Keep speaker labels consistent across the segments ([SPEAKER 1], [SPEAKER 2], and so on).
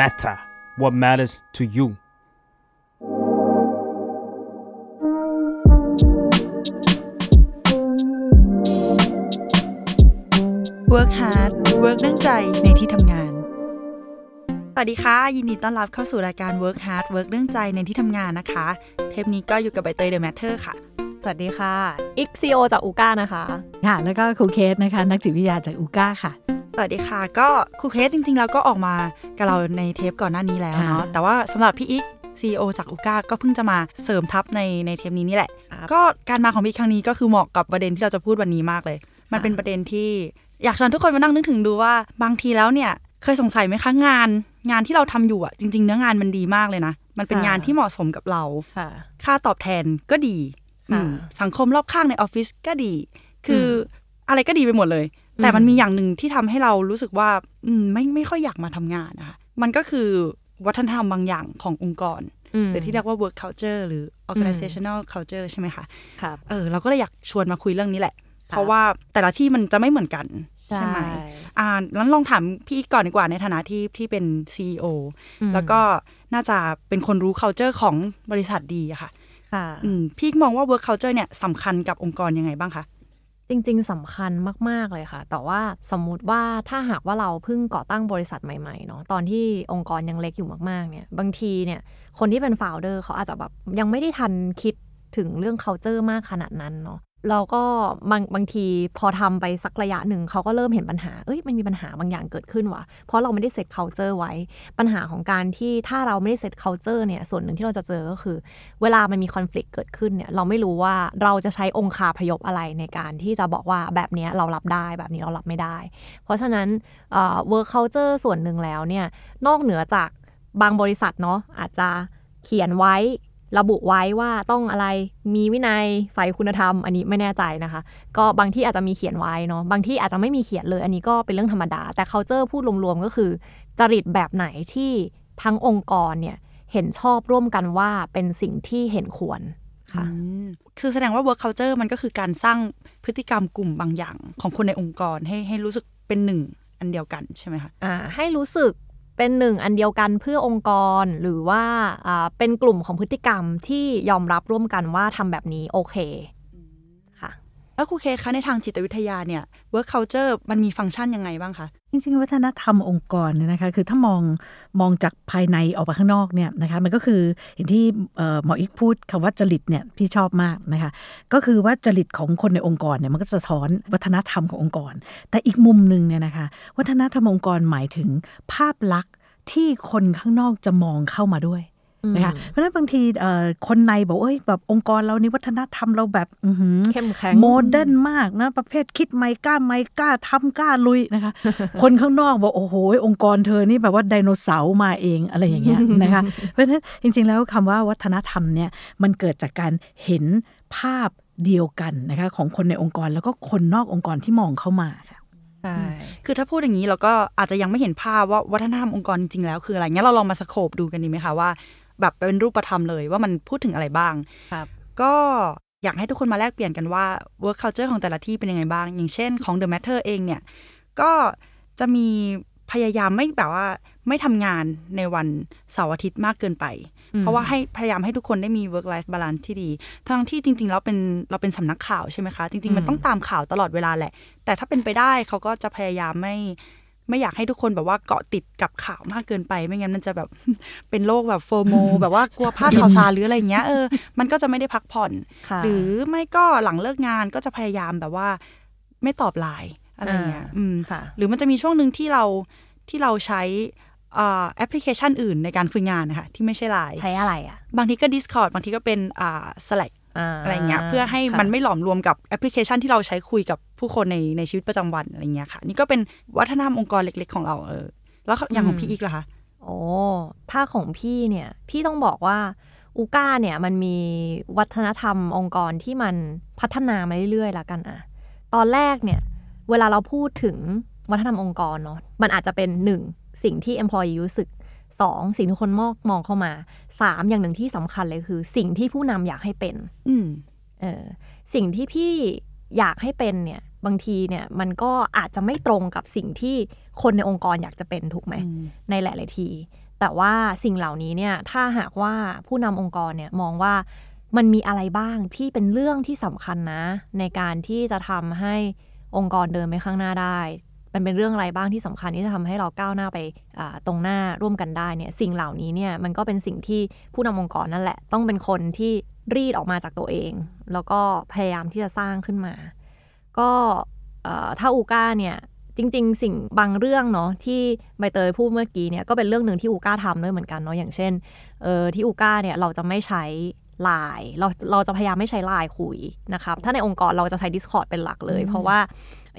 [SPEAKER 1] matter what matters to you
[SPEAKER 2] Work hard work เรื่องใจในที่ทำงาน สวัสดีค่ะ ยินดีต้อนรับเข้าสู่รายการ Work hard work เรื่องใจในที่ทำงานนะคะ เทปนี้ก็อยู่กับใบเตย The Matter ค่ะ
[SPEAKER 3] สวัสดีค่ะอีกซีโอจากอูก้านะคะ
[SPEAKER 4] ค่ะ แล้วก็ครูเคสนะคะ นักจิตวิทยาจากอูก้าค่ะ
[SPEAKER 2] สวัสดีค่ะ ก็ครูเคสจริงๆ แล้วก็ออกมากับเราในเทปก่อนหน้านี้แล้วเนาะ
[SPEAKER 4] ค่ะ
[SPEAKER 2] แต่ว่าสำหรับพี่อีก CEO จากอูก้าก็เพิ่งจะมาเสริมทัพในในเทปนี้นี่แหละ
[SPEAKER 3] ครับ
[SPEAKER 2] ก็การมาของพี่ครั้งนี้ก็คือเหมาะกับประเด็นที่เราจะพูดวันนี้มากเลย มันเป็นประเด็นที่อยากชวนทุกคนมานั่งนึกถึงดูว่าบางทีแล้วเนี่ยเคยสงสัยไหมคะงาน งานที่เราทำอยู่อะจริง ๆ เนื้องานมันดีมากเลยนะ มันเป็นงานที่เหมาะสมกับเรา
[SPEAKER 3] ค่ะ
[SPEAKER 2] ค่าตอบแทนก็ดี
[SPEAKER 3] ค่ะ
[SPEAKER 2] อืมสังคมรอบข้างในออฟฟิศก็ดี คือออะไรก็ดีไปหมดเลย แต่มันมีอย่างหนึ่งที่ทำให้เรารู้สึกว่า อืมไม่ไม่ค่อยอยากมาทำงานนะคะมันก็คือวัฒนธรรมบางอย่างขององค์กร หรือที่เรียกว่า work culture หรือ organizational culture ใช่ไหมคะ
[SPEAKER 3] ครับ
[SPEAKER 2] เออเราก็เลยอยากชวนมาคุยเรื่องนี้แหละ เพราะว่าแต่ละที่มันจะไม่เหมือนกัน
[SPEAKER 3] ใช่
[SPEAKER 2] ใช่ไหมอ่างั้นลองถามพี่อีกก่อนดีกว่าในฐานะที่ที่เป็น CEO แล้วก็น่าจะเป็นคนรู้ culture ของบริษัทดีอะค่ะ
[SPEAKER 3] ค่ะ
[SPEAKER 2] อืมพี่มองว่า work culture เนี่ยสำคัญกับองค์กรยังไงบ้างคะ
[SPEAKER 3] จริง ๆสำคัญมาก ๆ เลยค่ะ แต่ว่าสมมุติว่าถ้าหากว่าเราเพิ่งก่อตั้งบริษัทใหม่ๆเนาะตอนที่องค์กรยังเล็กอยู่มากๆเนี่ยบางทีเนี่ยคนที่เป็นโฟลเดอร์เขาอาจจะแบบยังไม่ได้ทันคิดถึงเรื่อง culture มากขนาดนั้นเนาะเราก็บางบางทีพอทำไปสักระยะหนึ่งเขาก็เริ่มเห็นปัญหา เอ้ยมันมีปัญหาบางอย่างเกิดขึ้นว่ะ เพราะเราไม่ได้เซต culture ไว้ ปัญหาของการที่ถ้าเราไม่ได้เซต culture เนี่ย ส่วนหนึ่งที่เราจะเจอก็คือ เวลามันมี conflict เกิดขึ้นเนี่ย เราไม่รู้ว่าเราจะใช้องคาพยพอะไรในการที่จะบอกว่าแบบนี้เรารับได้แบบนี้เรารับไม่ได้ เพราะฉะนั้นเอ่อ work culture ส่วนหนึ่งแล้วเนี่ย นอกเหนือจากบางบริษัทเนาะอาจจะเขียนไว้ ระบุไว้ว่าต้องอะไรมีวินัยฝ่ายคุณธรรม อันนี้ไม่แน่ใจนะคะ ก็บางที่อาจจะมีเขียนไว้เนาะบางที่อาจจะไม่มีเขียนเลย อันนี้ก็เป็นเรื่องธรรมดา แต่ culture พูดรวมๆก็คือ จริตแบบไหนที่ทั้งองค์กรเนี่ยเห็นชอบร่วมกันว่าเป็นสิ่งที่เห็นควรค่ะ
[SPEAKER 2] อืมคือแสดงว่า work culture มันก็คือการสร้างพฤติกรรมกลุ่มบางอย่างของคนในองค์กรให้ให้รู้สึกเป็นหนึ่งอันเดียวกันใช่ไหมคะ
[SPEAKER 3] อ่าให้รู้สึก เป็นหนึ่งอันเดียวกันเพื่อองค์กรหรือว่าเป็นกลุ่มของพฤติกรรมที่ยอมรับร่วมกันว่าทำแบบนี้โอเคค่ะ
[SPEAKER 2] แล้วครูเคสคะในทางจิตวิทยาเนี่ย work culture มันมีฟังก์ชันยังไงบ้างคะ
[SPEAKER 4] จริง ๆ วัฒนธรรมองค์กรเนี่ยนะคะคือถ้ามองมองจากภายในออกไปข้างนอกเนี่ยนะคะมันก็คืออย่างที่หมออีกพูดคำว่าจริตเนี่ยพี่ชอบมากนะคะก็คือว่าจริตของคนในองค์กรเนี่ยมันก็จะสะท้อนวัฒนธรรมขององค์กร แต่อีกมุมหนึ่งเนี่ยนะคะวัฒนธรรมองค์กรหมายถึงภาพลักษณ์ที่คนข้างนอกจะมองเข้ามาด้วย นะคะเพราะฉะนั้นบางทีเอ่อคนในบอกเอ้ยแบบองค์กรเรานี่วัฒนธรรมเราแบบอื้อหือ
[SPEAKER 3] เข้มแข็ง
[SPEAKER 4] modern มากนะประเภทคิดไม่กล้าไม่กล้าทำกล้าลุยนะคะ คนข้างนอกบอกโอ้โหองค์กรเธอนี่แบบว่าไดโนเสาร์มาเองอะไรอย่างเงี้ยนะคะเพราะฉะนั้นจริง ๆ แล้วคำว่าวัฒนธรรมเนี่ยมันเกิดจากการเห็นภาพเดียวกันนะคะของคนในองค์กรแล้วก็คนนอกองค์กรที่มองเข้ามาค่ะ
[SPEAKER 3] ใช่
[SPEAKER 2] คือถ้าพูดอย่างนี้เราก็อาจจะยังไม่เห็นภาพว่าวัฒนธรรมองค์กรจริงๆแล้วคืออะไรงั้นเราลองมาสโคปดูกันดีไหมคะว่า แบบเป็นรูปธรรมเลยว่ามันพูดถึงอะไรบ้าง
[SPEAKER 3] ครับ
[SPEAKER 2] ก็อยากให้ทุกคนมาแลกเปลี่ยนกันว่า work culture ของแต่ละที่เป็นยังไงบ้าง อย่างเช่นของ The Matter เองเนี่ย ก็จะมีพยายามไม่แบบว่าไม่ทำงานในวันเสาร์อาทิตย์มากเกินไป เพราะว่าให้พยายามให้ทุกคนได้มี work life balance ที่ดี ทั้งที่จริง ๆ แล้วเป็นเราเป็นสำนักข่าวใช่ไหมคะ จริง ๆ มันต้องตามข่าวตลอดเวลาแหละ แต่ถ้าเป็นไปได้เขาก็จะพยายามไม่ ไม่อยากให้ทุกคนแบบว่าเกาะติดกับข่าวมากเกินไป ไม่งั้นมันจะแบบเป็นโรคแบบโฟโมแบบว่ากลัวพลาดข่าวสารหรืออะไรอย่างเงี้ยเออมันก็จะไม่ได้พักผ่อน
[SPEAKER 3] ค่ะ
[SPEAKER 2] หรือไม่ก็หลังเลิกงานก็จะพยายามแบบว่าไม่ตอบไลน์อะไรเงี้ย
[SPEAKER 3] อ่า
[SPEAKER 2] อืม
[SPEAKER 3] ค่ะ
[SPEAKER 2] หรือมันจะมีช่วงหนึ่งที่เราที่เราใช้อ่าแอปพลิเคชันอื่นในการคุยงานนะคะที่ไม่ใช่ไลน์
[SPEAKER 3] ใช้อะไรอะ
[SPEAKER 2] บางทีก็ Discord บางทีก็เป็นอ่า Slack า อะไรเงี้ยเพื่อให้
[SPEAKER 3] ค่ะ
[SPEAKER 2] มันไม่หลอมรวมกับแอปพลิเคชันที่เราใช้คุยกับผู้คนในในชีวิตประจำวันอะไรเงี้ยค่ะ นี่ก็เป็นวัฒนธรรมองค์กรเล็ก ๆ ของเราเออ แล้วอย่างของพี่อีกล่ะคะ
[SPEAKER 3] โอ้ถ้าของพี่เนี่ยพี่ต้องบอกว่าอูก้าเนี่ยมันมีวัฒนธรรมองค์กรที่มันพัฒนามาเรื่อยๆแล้วกันอะตอนแรกเนี่ย เวลาเราพูดถึงวัฒนธรรมองค์กรเนาะมันอาจจะเป็นหนึ่งสิ่งที่ employee รู้สึกสองสิ่งที่คนมองมองเข้ามา สามอย่างหนึ่งที่สำคัญเลยคือ สิ่งที่ผู้นำอยากให้เป็น
[SPEAKER 2] อืม
[SPEAKER 3] เออสิ่งที่พี่อยากให้เป็นเนี่ย บางทีเนี่ยมันก็อาจจะไม่ตรงกับสิ่งที่คนในองค์กรอยากจะเป็นถูกไหม
[SPEAKER 2] อืม
[SPEAKER 3] ในหลาย ๆ ที แต่ว่าสิ่งเหล่านี้เนี่ยถ้าหากว่าผู้นำองค์กรเนี่ยมองว่ามันมีอะไรบ้างที่เป็นเรื่องที่สำคัญนะ ในการที่จะทำให้องค์กรเดินไปข้างหน้าได้ มันเป็นเรื่องอะไรบ้างที่สำคัญที่จะทำให้เราก้าวหน้าไปตรงหน้าร่วมกันได้เนี่ยสิ่งเหล่านี้เนี่ยมันก็เป็นสิ่งที่ผู้นำองค์กรนั่นแหละ ต้องเป็นคนที่รีดออกมาจากตัวเอง แล้วก็พยายามที่จะสร้างขึ้นมา ก็ถ้าอูก้าเนี่ยจริง ๆ สิ่งบางเรื่องเนาะที่ใบเตยพูดเมื่อกี้เนี่ยก็เป็นเรื่องหนึ่งที่อูก้าทำด้วยเหมือนกันเนาะอย่างเช่นเออที่อูก้าเนี่ยเราจะไม่ใช้ไลน์เราเราจะพยายามไม่ใช้ไลน์คุยนะครับถ้าในองค์กรเราจะใช้ Discord เป็นหลักเลย เพราะว่า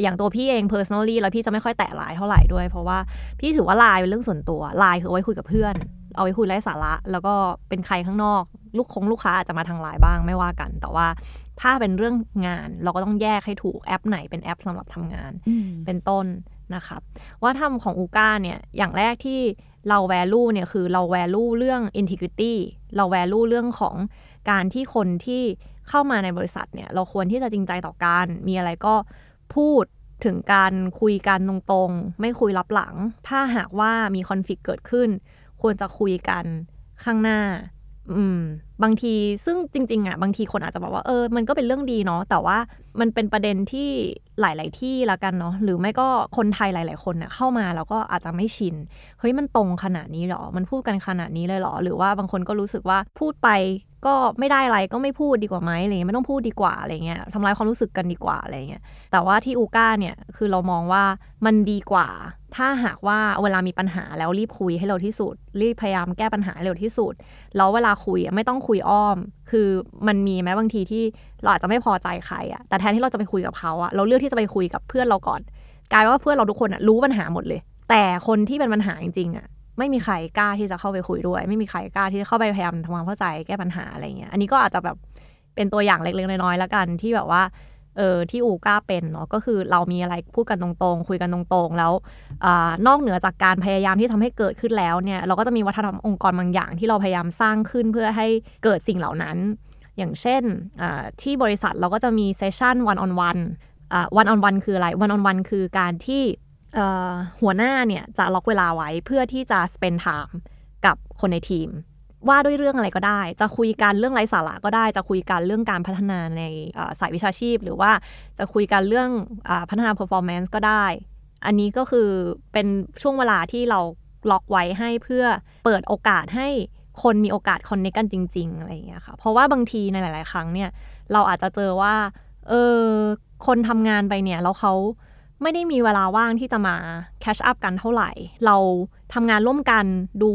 [SPEAKER 3] อย่างตัวพี่เอง personally แล้วพี่จะไม่ค่อยแตะไลน์เท่าไหร่ด้วย เพราะว่าพี่ถือว่าไลน์เป็นเรื่องส่วนตัวไลน์คือเอาไว้คุยกับเพื่อน เอาไว้คุยไร้สาระ แล้วก็เป็นใครข้างนอก ลูกคงลูกค้าอาจจะมาทางไลน์บ้างไม่ว่ากัน แต่ว่าถ้าเป็นเรื่องงานเราก็ต้องแยกให้ถูกแอปไหนเป็นแอปสำหรับทำงานเป็นต้นนะครับว่าทำของอูก้าเนี่ยอย่างแรกที่เรา value เนี่ยคือเรา value เรื่อง integrity เรา value เรื่องของการที่คนที่เข้ามาในบริษัทเนี่ยเราควรที่จะจริงใจต่อกัน มีอะไรก็ พูดถึงการคุยกันตรงๆ ไม่คุยลับหลัง ถ้าหากว่ามีคอนฟ lict เกิดขึ้น ควรจะคุยกันข้างหน้า อืม บางทีซึ่งจริง ๆ อะ บางทีคนอาจจะบอกว่าเออ มันก็เป็นเรื่องดีเนาะ แต่ว่ามันเป็นประเด็นที่หลาย ๆ ที่ละกันเนาะ หรือไม่ก็คนไทยหลาย ๆ คนเนี่ยเข้ามาแล้วก็อาจจะไม่ชิน เฮ้ย มันตรงขนาดนี้หรอ มันพูดกันขนาดนี้เลยหรอ หรือว่าบางคนก็รู้สึกว่าพูดไป ก็ไม่ได้อะไรก็ไม่พูดดีกว่าไหมอะไรเงี้ยไม่ต้องพูดดีกว่าอะไรเงี้ยทำลายความรู้สึกกันดีกว่าอะไรเงี้ยแต่ว่าที่อูก้าเนี่ยคือเรามองว่ามันดีกว่า ถ้าหากว่าเวลามีปัญหาแล้วรีบคุยให้เร็วที่สุด รีบพยายามแก้ปัญหาเร็วที่สุดแล้วเวลาคุยไม่ต้องคุยอ้อม คือมันมีไหมบางทีที่เราอาจจะไม่พอใจใครอะแต่แทนที่เราจะไปคุยกับเขาอะเราเลือกที่จะไปคุยกับเพื่อนเราก่อน กลายว่าเพื่อนเราทุกคนอะรู้ปัญหาหมดเลย แต่คนที่เป็นปัญหาจริงๆอะ ไม่มีใครกล้าที่จะเข้าไปคุยด้วย ไม่มีใครกล้าที่จะเข้าไปพยายามทำความเข้าใจแก้ปัญหาอะไรเงี้ยอันนี้ก็อาจจะแบบเป็นตัวอย่างเล็กๆน้อยๆแล้วกันที่แบบว่าเออที่อูกล้าเป็นเนาะก็คือเรามีอะไรพูดกันตรงๆ คุยกันตรงๆ แล้วอนอกเหนือจากการพยายามที่ทำให้เกิดขึ้นแล้วเนี่ยเราก็จะมีวัฒนธรรมองค์กรบางอย่าง ที่เราพยายามสร้างขึ้นเพื่อให้เกิดสิ่งเหล่านั้น อย่างเช่นที่บริษัทเราก็จะมีเซสชันวันออนวันวันออนวันคืออะไรวันออนวันคือการที่ หัวหน้าเนี่ยจะล็อกเวลาไว้เพื่อที่จะ spend time กับคนในทีม ว่าด้วยเรื่องอะไรก็ได้ จะคุยกันเรื่องไร้สาระก็ได้ จะคุยกันเรื่องการพัฒนาในสายวิชาชีพ หรือว่าจะคุยกันเรื่องอพัฒนา performance ก็ได้ อันนี้ก็คือเป็นช่วงเวลาที่เราล็อกไว้ให้เพื่อเปิดโอกาสให้คนมีโอกาสคอนเนคกันจริง ๆ อะไรอย่างเงี้ยค่ะ เพราะว่าบางทีในหลาย ๆ ครั้งเนี่ย เราอาจจะเจอว่า เออ คนทำงานไปเนี่ย แล้วเขา ไม่ได้มีเวลาว่างที่จะมาแคชอัพกันเท่าไหร่ เราทำงานร่วมกันดู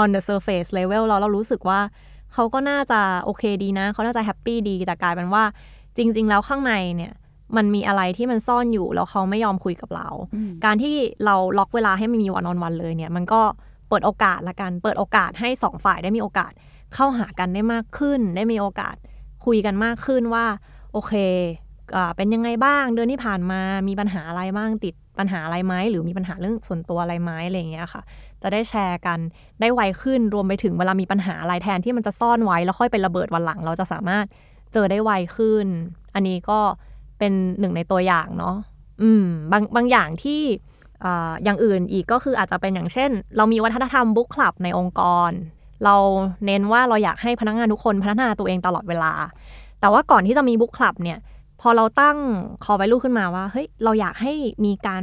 [SPEAKER 3] on the surface level เราเรารู้สึกว่าเขาก็น่าจะโอเคดีนะ เขาน่าจะแฮปปี้ดีแต่กลายเป็นว่า จริง ๆ แล้วข้างในเนี่ยมันมีอะไรที่มันซ่อนอยู่แล้วเขาไม่ยอมคุยกับเรา การที่เราล็อกเวลาให้มันมีวันออนวันเลยเนี่ย มันก็เปิดโอกาสละกัน เปิดโอกาสให้สองฝ่ายได้มีโอกาสเข้าหากันได้มากขึ้น ได้มีโอกาสคุยกันมากขึ้นว่า โอเค เป็นยังไงบ้าง เดือนที่ผ่านมามีปัญหาอะไรบ้างติดปัญหาอะไรไหมหรือมีปัญหาเรื่องส่วนตัวอะไรไหมอะไรอย่างเงี้ยค่ะ จะได้แชร์กันได้ไวขึ้นรวมไปถึงเวลามีปัญหาอะไรแทนที่มันจะซ่อนไว้แล้วค่อยไประเบิดวันหลัง เราจะสามารถเจอได้ไวขึ้น อันนี้ก็เป็นหนึ่งในตัวอย่างเนาะอืมบางบางอย่างที่อย่างอื่นอีกก็คืออาจจะเป็นอย่างเช่น เรามีวัฒนธรรมบุ๊กคลับในองค์กร เราเน้นว่าเราอยากให้พนักงานทุกคนพัฒนาตัวเองตลอดเวลา แต่ว่าก่อนที่จะมีบุ๊กคลับเนี่ย พอเราตั้งคอไวลูขึ้นมาว่า เฮ้ย เราอยากให้มีการ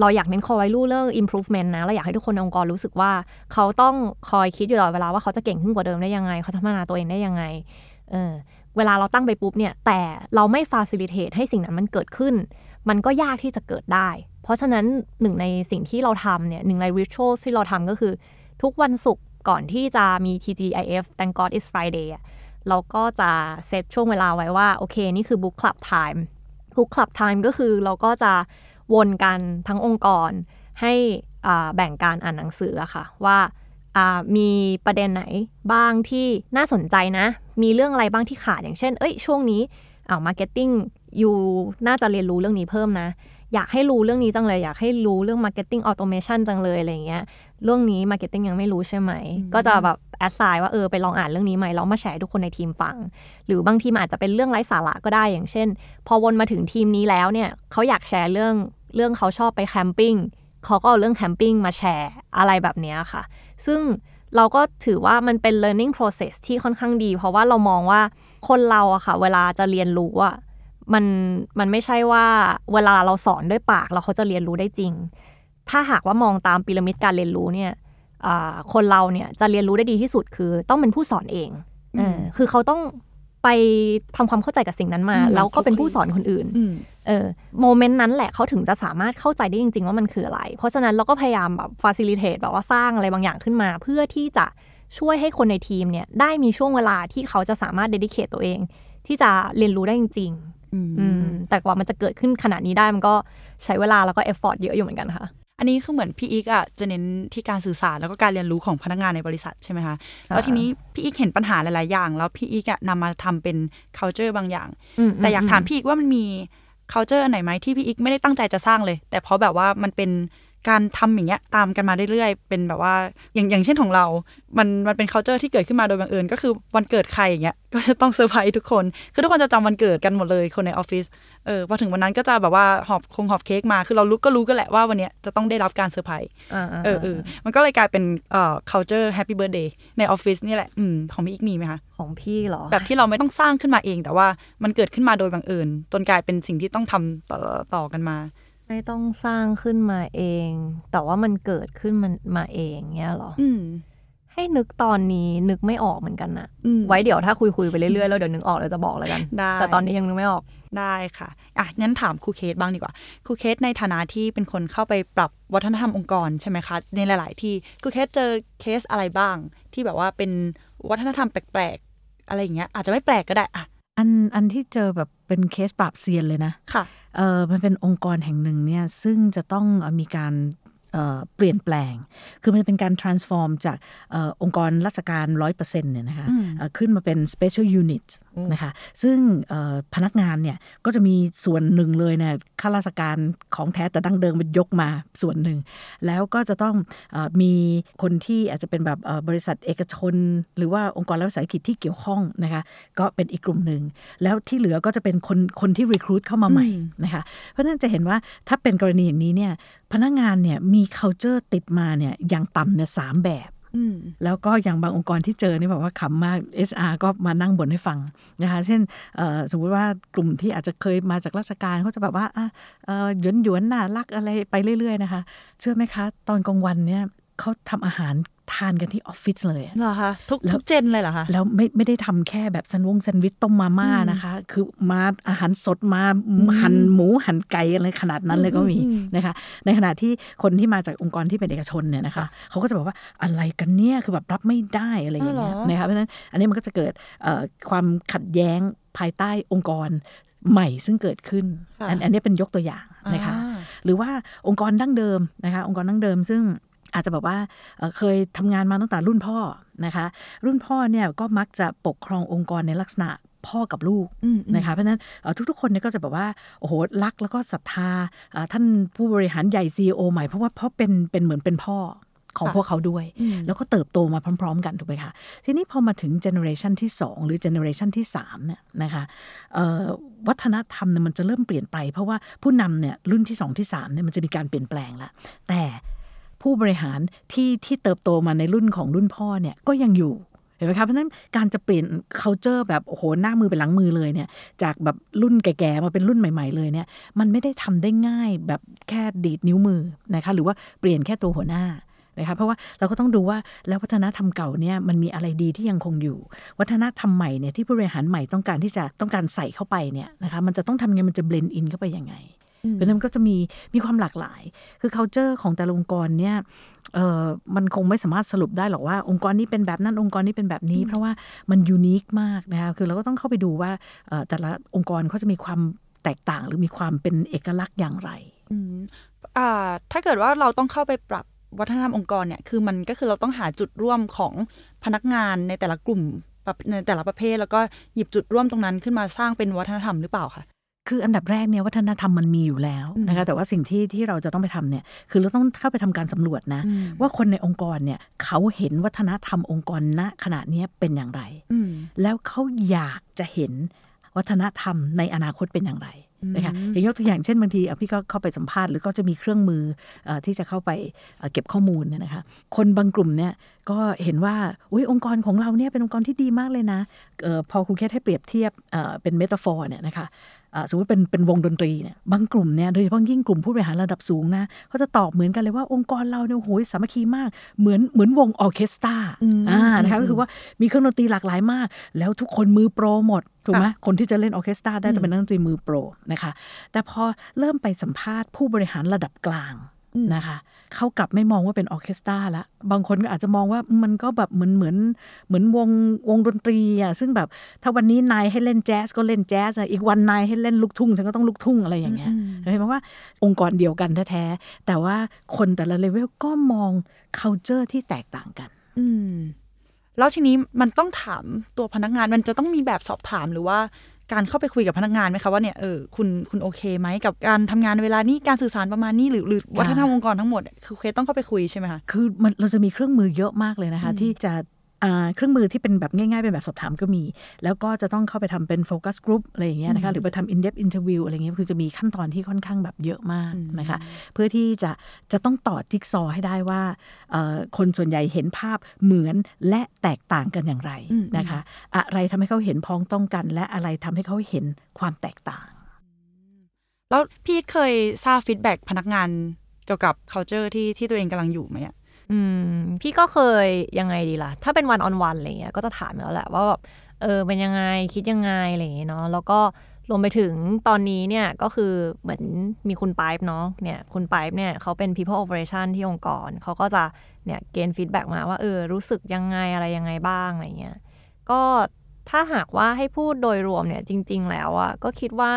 [SPEAKER 3] เราอยากเน้นคอไวลูเรื่อง improvement นะ เราอยากให้ทุกคนในองค์กรรู้สึกว่า เขาต้องคอยคิดอยู่ตลอดเวลาว่าเขาจะเก่งขึ้นกว่าเดิมได้ยังไง เขาจะพัฒนาตัวเองได้ยังไง เออ เวลาเราตั้งไปปุ๊บเนี่ย แต่เราไม่ facilitate ให้สิ่งนั้นมันเกิดขึ้น มันก็ยากที่จะเกิดได้ เพราะฉะนั้นหนึ่งในสิ่งที่เราทำเนี่ย หนึ่งใน ritual ที่เราทำก็คือ ทุกวันศุกร์ก่อนที่จะมี TGIF Thank God It's Friday อะ เราก็จะเซตช่วงเวลาไว้ว่า โอเค นี่คือ Book Club Time Book Club Time ก็คือเราก็จะวนกันทั้งองค์กรให้แบ่งการอ่านหนังสืออะค่ะ ว่ามีประเด็นไหนบ้างที่น่าสนใจนะ มีเรื่องอะไรบ้างที่ขาดอย่างเช่น เอ้ยช่วงนี้อ้าว marketing อยู่น่าจะเรียนรู้เรื่องนี้เพิ่มนะ อยากให้รู้เรื่องนี้จังเลย อยากให้รู้เรื่อง Marketing Automation จังเลยอะไรเงี้ย เรื่องนี้ Marketing ยังไม่รู้ใช่ไหม ก็จะแบบ แอดไซน์ว่าเออไปลองอ่านเรื่องนี้ไหมแล้วมาแชร์ทุกคนในทีมฟัง หรือบางทีมันอาจจะเป็นเรื่องไร้สาระก็ได้อย่างเช่น พอวนมาถึงทีมนี้แล้วเนี่ยเขาอยากแชร์เรื่องเรื่องเขาชอบไป camping เขาก็เอาเรื่อง camping มาแชร์อะไรแบบนี้ค่ะ ซึ่งเราก็ถือว่ามันเป็น learning process ที่ค่อนข้างดี เพราะว่าเรามองว่าคนเราอะค่ะ เวลาจะเรียนรู้อะมันมันไม่ใช่ว่าเวลาเราสอนด้วยปากเราเขาจะเรียนรู้ได้จริง ถ้าหากว่ามองตามพีระมิดการเรียนรู้เนี่ย คนเราเนี่ยจะเรียนรู้ได้ดีที่สุดคือต้องเป็นผู้สอนเองเออคือเขาต้องไปทำความเข้าใจกับสิ่งนั้นมา
[SPEAKER 2] อืม
[SPEAKER 3] แล้วก็เป็นผู้สอนคนอื่น
[SPEAKER 2] อืม
[SPEAKER 3] เออ moment นั้นแหละเขาถึงจะสามารถเข้าใจได้จริง ๆ ว่ามันคืออะไร เพราะฉะนั้นเราก็พยายามแบบฟ a ซิลิเ e แบบว่าสร้างอะไรบางอย่างขึ้นมา เพื่อที่จะช่วยให้คนในทีมเนี่ยได้มีช่วงเวลาที่เขาจะสามารถ dedicate ตัวเอง ที่จะเรียนรู้ได้จริง
[SPEAKER 2] อืม
[SPEAKER 3] ๆอืมแต่กว่ามันจะเกิดขึ้นขนาดนี้ได้มันก็ใช้เวลาแล้วก็ effort เยอะอยู่เหมือนกันค่ะ
[SPEAKER 2] อันนี้คือเหมือนพี่อีกอะจะเน้นที่การสื่อสารแล้วก็การเรียนรู้ของพนักงานในบริษัทใช่ไหมคะแล้วทีนี้พี่อีกเห็นปัญหาหลายๆอย่าง แล้วพี่อีกอะนำมาทำเป็น culture บางอย่างอื
[SPEAKER 3] ม
[SPEAKER 2] แต่อยากถามพี่อีกว่ามันมี culture อันไหนไหมที่พี่อีกไม่ได้ตั้งใจจะสร้างเลย แต่เพราะแบบว่ามันเป็น การทำอย่างเงี้ยตามกันมาเรื่อยๆ เป็นแบบว่าอย่างอย่างเช่นของเรา มันมันเป็น culture ที่เกิดขึ้นมาโดยบังเอิญก็คือวันเกิดใครอย่างเงี้ยก็จะต้องเซอร์ไพรส์ทุกคน คือทุกคนจะจำวันเกิดกันหมดเลยคนในออฟฟิศเออพอถึงวันนั้นก็จะแบบว่าหอบของหอบเค้กมาคือเรารู้ก็รู้กันแหละว่าวันเนี้ยจะต้องได้รับการเซอร์ไพรส์
[SPEAKER 3] อ่าๆๆ
[SPEAKER 2] เออเออมันก็เลยกลายเป็นเอ่อ culture happy birthday ในออฟฟิศนี่แหละอืมของพี่อีกมีไหมคะ
[SPEAKER 3] ของพี่เหรอ
[SPEAKER 2] แบบที่เราไม่ต้องสร้างขึ้นมาเอง แต่ว่ามันเกิดขึ้นมาโดยบังเอิญจนกลายเป็นสิ่งที่ต้องทำต่อต่อกันมา
[SPEAKER 3] ไม่ต้องสร้างขึ้นมาเอง แต่ว่ามันเกิดขึ้นมันมาเองเงี้ยเหรอ
[SPEAKER 2] อืม
[SPEAKER 3] ให้นึกตอนนี้นึกไม่ออกเหมือนกันนะ
[SPEAKER 2] อืม
[SPEAKER 3] ไว้เดี๋ยวถ้าคุยคุยๆไปเรื่อยๆแล้วเดี๋ยวนึกออกแล้วจะบอกแล้วกัน
[SPEAKER 2] ได้
[SPEAKER 3] แต่ตอนนี้ยังนึกไม่ออก
[SPEAKER 2] ได้ค่ะอะงั้นถามครูเคสบ้างดีกว่า ครูเคสในฐานะที่เป็นคนเข้าไปปรับวัฒนธรรมองค์กรใช่ไหมคะ ในหลาย ๆ ที่ ครูเคสเจอเคสอะไรบ้าง ที่แบบว่าเป็นวัฒนธรรมแปลก ๆ อะไรอย่างเงี้ย อาจจะไม่แปลกก็ได้อะ
[SPEAKER 4] อันอันที่เจอแบบ เป็นเคสปราบเซียนเลยนะ
[SPEAKER 2] ค่ะ
[SPEAKER 4] เออมันเป็นองค์กรแห่งหนึ่งเนี่ยซึ่งจะต้องเอ่อมีการ เอ่อเปลี่ยนแปลง คือมันเป็นการ transform จากเออองค์กรราชการ 100%เนี่ยนะคะ
[SPEAKER 2] อืม
[SPEAKER 4] เอ่อขึ้นมาเป็น special unit นะคะ ซึ่งเอ่อพนักงานเนี่ยก็จะมีส่วนหนึ่งเลยเนี่ยข้าราชการของแท้แต่ดั้งเดิมมันยกมาส่วนหนึ่ง แล้วก็จะต้องเออมีคนที่อาจจะเป็นแบบเอ่อบริษัทเอกชน หรือว่าองค์กรรัฐวิสาหกิจที่เกี่ยวข้องนะคะก็เป็นอีกกลุ่มหนึ่ง แล้วที่เหลือก็จะเป็นคนคนที่ recruit เข้ามาใหม่
[SPEAKER 2] อืม
[SPEAKER 4] นะคะ เพราะฉะนั้นจะเห็นว่าถ้าเป็นกรณีอย่างนี้เนี่ยพนักงานเนี่ยมี culture ติดมาเนี่ยอย่างต่ำเนี่ยสามแบบ
[SPEAKER 2] อืม
[SPEAKER 4] แล้วก็อย่างบางองค์กรที่เจอนี่แบบว่าขำมาก HR ก็มานั่งบ่นให้ฟังนะคะเช่นเอ่อสมมุติว่ากลุ่มที่อาจจะเคยมาจากราชการเขาจะแบบว่าอะเอ่อหยวนหยวนๆน่ารักอะไรไปเรื่อย ๆ นะคะ เชื่อไหมคะ ตอนกลางวันเนี่ยเขาทำอาหาร ทานกันที่ออฟฟิศเลยอะ
[SPEAKER 2] เหรอคะทุก
[SPEAKER 4] แล้ว
[SPEAKER 2] ทุกเจนเลยเหรอคะ
[SPEAKER 4] แล้วไม่ไม่ได้ทำแค่แบบแซนด์วงแซนด์วิชต้มมาม่า
[SPEAKER 2] อืม
[SPEAKER 4] นะคะ คือมาอาหารสดมาหั่นหมูหั่นไก่อะไรขนาดนั้นเลยก็มี
[SPEAKER 2] อืมอืม
[SPEAKER 4] นะคะ ในขณะที่คนที่มาจากองค์กรที่เป็นเอกชนเนี่ยนะคะเขาก็จะบอกว่าอะไรกันเนี่ยคือแบบรับไม่ได้อะไรอย่างเงี้ย
[SPEAKER 2] อ๋อเหรอ
[SPEAKER 4] นะคะเพราะฉะนั้นอันนี้มันก็จะเกิดเอ่อความขัดแย้งภายใต้องค์กรใหม่ซึ่งเกิดขึ้น อันอันนี้เป็นยกตัวอย่างนะคะ
[SPEAKER 2] อ่า
[SPEAKER 4] หรือว่าองค์กรดั้งเดิมนะคะ องค์กรดั้งเดิมซึ่ง อาจจะแบบว่าเอ่อเคยทำงานมาตั้งแต่รุ่นพ่อนะคะ รุ่นพ่อเนี่ยก็มักจะปกครององค์กรในลักษณะพ่อกับลูก
[SPEAKER 2] อืมอืม
[SPEAKER 4] นะคะเพราะฉะนั้นเอ่อทุกๆ คนเนี่ยก็จะแบบว่าโอ้โหรักแล้วก็ศรัทธาเอ่อท่านผู้บริหารใหญ่ CEO ใหม่เพราะว่าเพราะเป็นเป็นเหมือนเป็นพ่อของ
[SPEAKER 2] ค่ะ
[SPEAKER 4] พวกเขาด้วย
[SPEAKER 2] อืม
[SPEAKER 4] แล้วก็เติบโตมาพร้อม ๆ กันถูกไหมคะทีนี้พอมาถึง generation ที่ 2 หรือ generation ที่3เนี่ยนะคะเอ่อวัฒนธรรมเนี่ยมันจะเริ่มเปลี่ยนไป เพราะว่าผู้นำเนี่ยรุ่นที่ 2 ที่3เนี่ยมันจะมีการเปลี่ยนแปลงละแต่ ผู้บริหารที่ที่เติบโตมาในรุ่นของรุ่นพ่อเนี่ยก็ยังอยู่เห็นไหมคะเพราะฉะนั้นการจะเปลี่ยน culture แบบโอ้โหหน้ามือเป็นหลังมือเลยเนี่ยจากแบบรุ่นแก่ๆมาเป็นรุ่นใหม่ ๆ เลยเนี่ยมันไม่ได้ทำได้ง่ายแบบแค่ดีดนิ้วมือนะคะหรือว่าเปลี่ยนแค่ตัวหัวหน้านะคะเพราะว่าเราก็ต้องดูว่าแล้ววัฒนธรรมเก่าเนี่ยมันมีอะไรดีที่ยังคงอยู่ วัฒนธรรมใหม่เนี่ยที่ผู้บริหารใหม่ต้องการที่จะต้องการใส่เข้าไปเนี่ยนะคะมันจะต้องทำยังไงมันจะเบลนด์อินเข้าไปยังไง เพราะฉะนั้นมันก็จะมีมีความหลากหลาย คือ culture ของแต่ละองค์กรเนี่ยเออมันคงไม่สามารถสรุปได้หรอกว่าองค์กรนี้เป็นแบบนั้นองค์กรนี้เป็นแบบนี้ เพราะว่ามันยูนิคมากนะคะคือเราก็ต้องเข้าไปดูว่าเอ่อแต่ละองค์กรเขาจะมีความแตกต่างหรือมีความเป็นเอกลักษณ์อย่างไร
[SPEAKER 2] อืมอ่าถ้าเกิดว่าเราต้องเข้าไปปรับวัฒนธรรมองค์กรเนี่ยคือมันก็คือเราต้องหาจุดร่วมของพนักงานในแต่ละกลุ่มประในแต่ละประเภท แล้วก็หยิบจุดร่วมตรงนั้นขึ้นมาสร้างเป็นวัฒนธรรมหรือเปล่าคะ
[SPEAKER 4] คืออันดับแรกเนี่ยวัฒนธรรมมันมีอยู่แล้ว
[SPEAKER 2] อืม
[SPEAKER 4] นะคะแต่ว่าสิ่งที่ที่เราจะต้องไปทำเนี่ยคือเราต้องเข้าไปทำการสำรวจนะ
[SPEAKER 2] อืม
[SPEAKER 4] ว่าคนในองค์กรเนี่ยเขาเห็นวัฒนธรรมองค์กรณขณะเนี้ยเป็นอย่างไร
[SPEAKER 2] อืม
[SPEAKER 4] แล้วเขาอยากจะเห็นวัฒนธรรมในอนาคตเป็นอย่างไรนะคะอย่างยกตัวอย่างเช่นบางทีอะพี่ก็เข้าไปสัมภาษณ์หรือก็จะมีเครื่องมือเอ่อที่จะเข้าไปเอ่อเก็บข้อมูลเนี่ยนะคะคนบางกลุ่มเนี่ยก็เห็นว่าอุ้ยองค์กรของเราเนี่ยเป็นองค์กรที่ดีมากเลยนะเอ่อพอครูเคสให้เปรียบเทียบเอ่อเป็น metaphor เนี่ยนะคะเอ่อ สมมติเป็นเป็นวงดนตรีเนี่ยบางกลุ่มเนี่ยโดยเฉพาะยิ่งกลุ่มผู้บริหารระดับสูงนะเขาจะตอบเหมือนกันเลยว่าองค์กรเราเนี่ยโอ้โหสามัคคีมากเหมือนเหมือนวงออร์เคสตรา
[SPEAKER 2] อืม
[SPEAKER 4] อ่านะคะก็คือว่ามีเครื่องดนตรีหลากหลายมาก แล้วทุกคนมือโปรหมดถูกไหมคนที่จะเล่นออร์เคสตราได้จะเป็นนักดนตรีมือโปรนะคะแต่พอเริ่มไปสัมภาษณ์ผู้บริหารระดับกลาง นะคะเขากลับไม่มองว่าเป็นออร์เคสตราละบางคนก็อาจจะมองว่ามันก็แบบเหมือนเหมือนเหมือนวงวงดนตรีอะซึ่งแบบถ้าวันนี้นายให้เล่นแจ๊สก็เล่นแจ๊สอะอีกวันนายให้เล่นลูกทุ่งฉันก็ต้องลูกทุ่งอะไรอย่างเงี้ยเห็นไหมว่าองค์กรเดียวกันแท้ๆแต่ว่าคนแต่ละเลเวลก็มอง culture ที่แตกต่างกัน
[SPEAKER 2] อืมแล้วทีนี้มันต้องถามตัวพนักงานมันจะต้องมีแบบสอบถามหรือว่า การเข้าไปคุยกับพนักงานไหมคะว่าเนี่ยเออคุณคุณโอเคไหมกับการทำงานเวลานี้การสื่อสารประมาณนี้หรือหรือวัฒนธรรมองค์กรทั้งหมดคือเคสต้องเข้าไปคุยใช่ไหมคะ
[SPEAKER 4] คือมันเราจะมีเครื่องมือเยอะมากเลยนะคะ ที่จะอ่า เครื่องมือที่เป็นแบบง่ายๆ เป็นแบบสอบถามก็มี แล้วก็จะต้องเข้าไปทำเป็นโฟกัสกลุ่มอะไรอย่างเงี้ยนะคะหรือไปทำ in depth interview อะไรเงี้ยคือจะมีขั้นตอนที่ค่อนข้างแบบเยอะมากนะคะ เพื่อที่จะจะต้องต่อจิ๊กซอว์ให้ได้ว่าเอ่อคนส่วนใหญ่เห็นภาพเหมือนและแตกต่างกันอย่างไรนะคะ อะไรทำให้เขาเห็นพ้องต้องกัน และอะไรทำให้เขาเห็นความแตกต่าง
[SPEAKER 2] แล้วพี่เคยทราบ feedback พนักงานเกี่ยวกับ culture ที่ที่ตัวเองกำลังอยู่ไหมอะ
[SPEAKER 3] อืม พี่ก็เคยยังไงดีล่ะ ถ้าเป็น one on one อะไรเงี้ยก็จะถามแล้วแหละว่าแบบเออเป็นยังไงคิดยังไงอะไรอย่างเงี้ยเนาะแล้วก็รวมไปถึงตอนนี้เนี่ยก็คือเหมือนมีคุณปายเนาะเนี่ยคุณปายเนี่ยเขาเป็น people operation ที่องค์กรเขาก็จะเนี่ย gain feedback มาว่าเออรู้สึกยังไงอะไรยังไงบ้างอะไรเงี้ยก็ถ้าหากว่าให้พูดโดยรวมเนี่ยจริง ๆ แล้วอะก็คิดว่า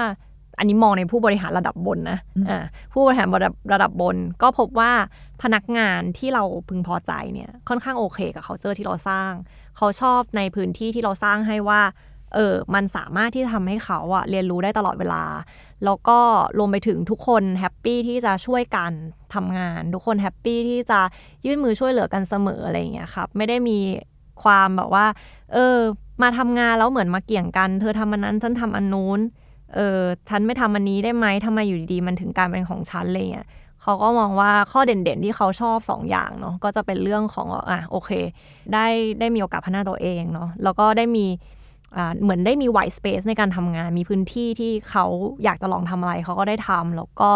[SPEAKER 3] อันนี้มองในผู้บริหารระดับบนนะอ่าผู้บริหารระดับระดับบน ก็พบว่าพนักงานที่เราพึงพอใจเนี่ยค่อนข้างโอเคกับเขาเจอที่เราสร้าง เขาชอบในพื้นที่ที่เราสร้างให้ว่าเออมันสามารถที่จะทำให้เขาอะเรียนรู้ได้ตลอดเวลา แล้วก็รวมไปถึงทุกคนแฮปปี้ที่จะช่วยกันทำงาน ทุกคนแฮปปี้ที่จะยื่นมือช่วยเหลือกันเสมออะไรอย่างเงี้ยครับ ไม่ได้มีความแบบว่า เออ มาทำงานแล้วเหมือนมาเกี่ยงกัน เธอทำอันนั้นฉันทำอันนู้น เออฉันไม่ทำอันนี้ได้ไหมทำไมอยู่ดีๆ มันถึงการเป็นของฉันอะไรเงี้ยเขาก็มองว่าข้อเด่นๆที่เขาชอบสองอย่างเนาะก็จะเป็นเรื่องของอะโอเค ได้ได้มีโอกาสพัฒนาตัวเองเนาะแล้วก็ได้มีอ่าเหมือนได้มี white space ในการทำงาน มีพื้นที่ที่เขาอยากจะลองทำอะไรเขาก็ได้ทำแล้วก็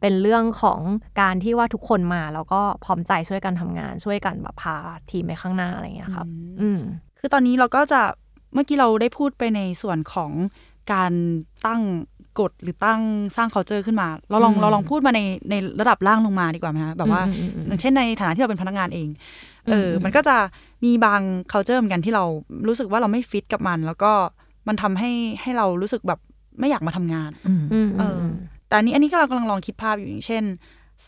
[SPEAKER 3] เป็นเรื่องของการที่ว่าทุกคนมา แล้วก็พร้อมใจช่วยกันทำงาน ช่วยกันแบบพาทีมไปข้างหน้าอะไรเงี้ยครับ อืม
[SPEAKER 2] คือตอนนี้เราก็จะเมื่อกี้เราได้พูดไปในส่วนของ การตั้งกฎหรือตั้งสร้าง culture ขึ้นมา เราลอง
[SPEAKER 3] อืม
[SPEAKER 2] เราลองพูดมาในในระดับล่างลงมาดีกว่าไหมคะแบบว่า
[SPEAKER 3] อืมอืมอืม
[SPEAKER 2] อย่างเช่นในฐานะที่เราเป็นพนักงานเองเอออ
[SPEAKER 3] ม
[SPEAKER 2] มันก็จะมีบาง culture เหมือนกันที่เรารู้สึกว่าเราไม่ฟิตกับมัน แล้วก็มันทำให้ให้เรารู้สึกแบบไม่อยากมาทำงาน
[SPEAKER 3] อืม
[SPEAKER 2] เออแต่อันนี้อันนี้ก็เรากำลังลองคิดภาพอยู่อย่างเช่น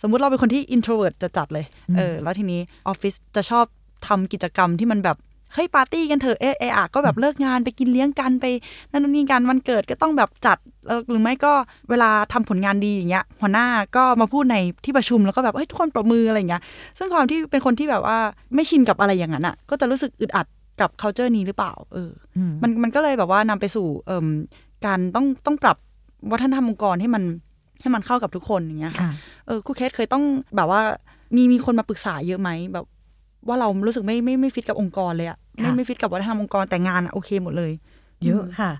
[SPEAKER 2] สมมุติเราเป็นคนที่ introvert จะจัดเลยเออแล้วทีนี้ออฟฟิศจะชอบทำกิจกรรมที่มันแบบ เฮ้ยปาร์ตี้กันเถอะเอะเอะอะก็แบบเลิกงานไปกินเลี้ยงกันไปนั่นนู่นนี่กันวันเกิดก็ต้องแบบจัดเออหรือไม่ก็เวลาทำผลงานดีอย่างเงี้ยหัวหน้าก็มาพูดในที่ประชุมแล้วก็แบบเฮ้ยทุกคนปรบมืออะไรอย่างเงี้ยซึ่งความที่เป็นคนที่แบบว่าไม่ชินกับอะไรอย่างนั้นอะ ก็จะรู้สึกอึดอัดกับ culture นี้หรือเปล่าเอออ
[SPEAKER 4] ม
[SPEAKER 2] มันมันก็เลยแบบว่านำไปสู่เอ่มการต้องต้องปรับวัฒนธรรมองค์กรให้มันให้มันเข้ากับทุกคนอย่างเงี้ยค่ะ
[SPEAKER 4] ค่ะ
[SPEAKER 2] เออครูเคสเคยต้องแบบว่ามีมีคนมาปรึกษาเยอะไหมแบบ ว่าเรารู้สึกไม่ไม่ไม่ฟิตกับองค์กรเลยอะไม่
[SPEAKER 4] ค่ะ
[SPEAKER 2] ไม่ฟิตกับวัฒนธรรมองค์กรแต่งานอะโอเคหมดเลย
[SPEAKER 4] เยอะค่ะ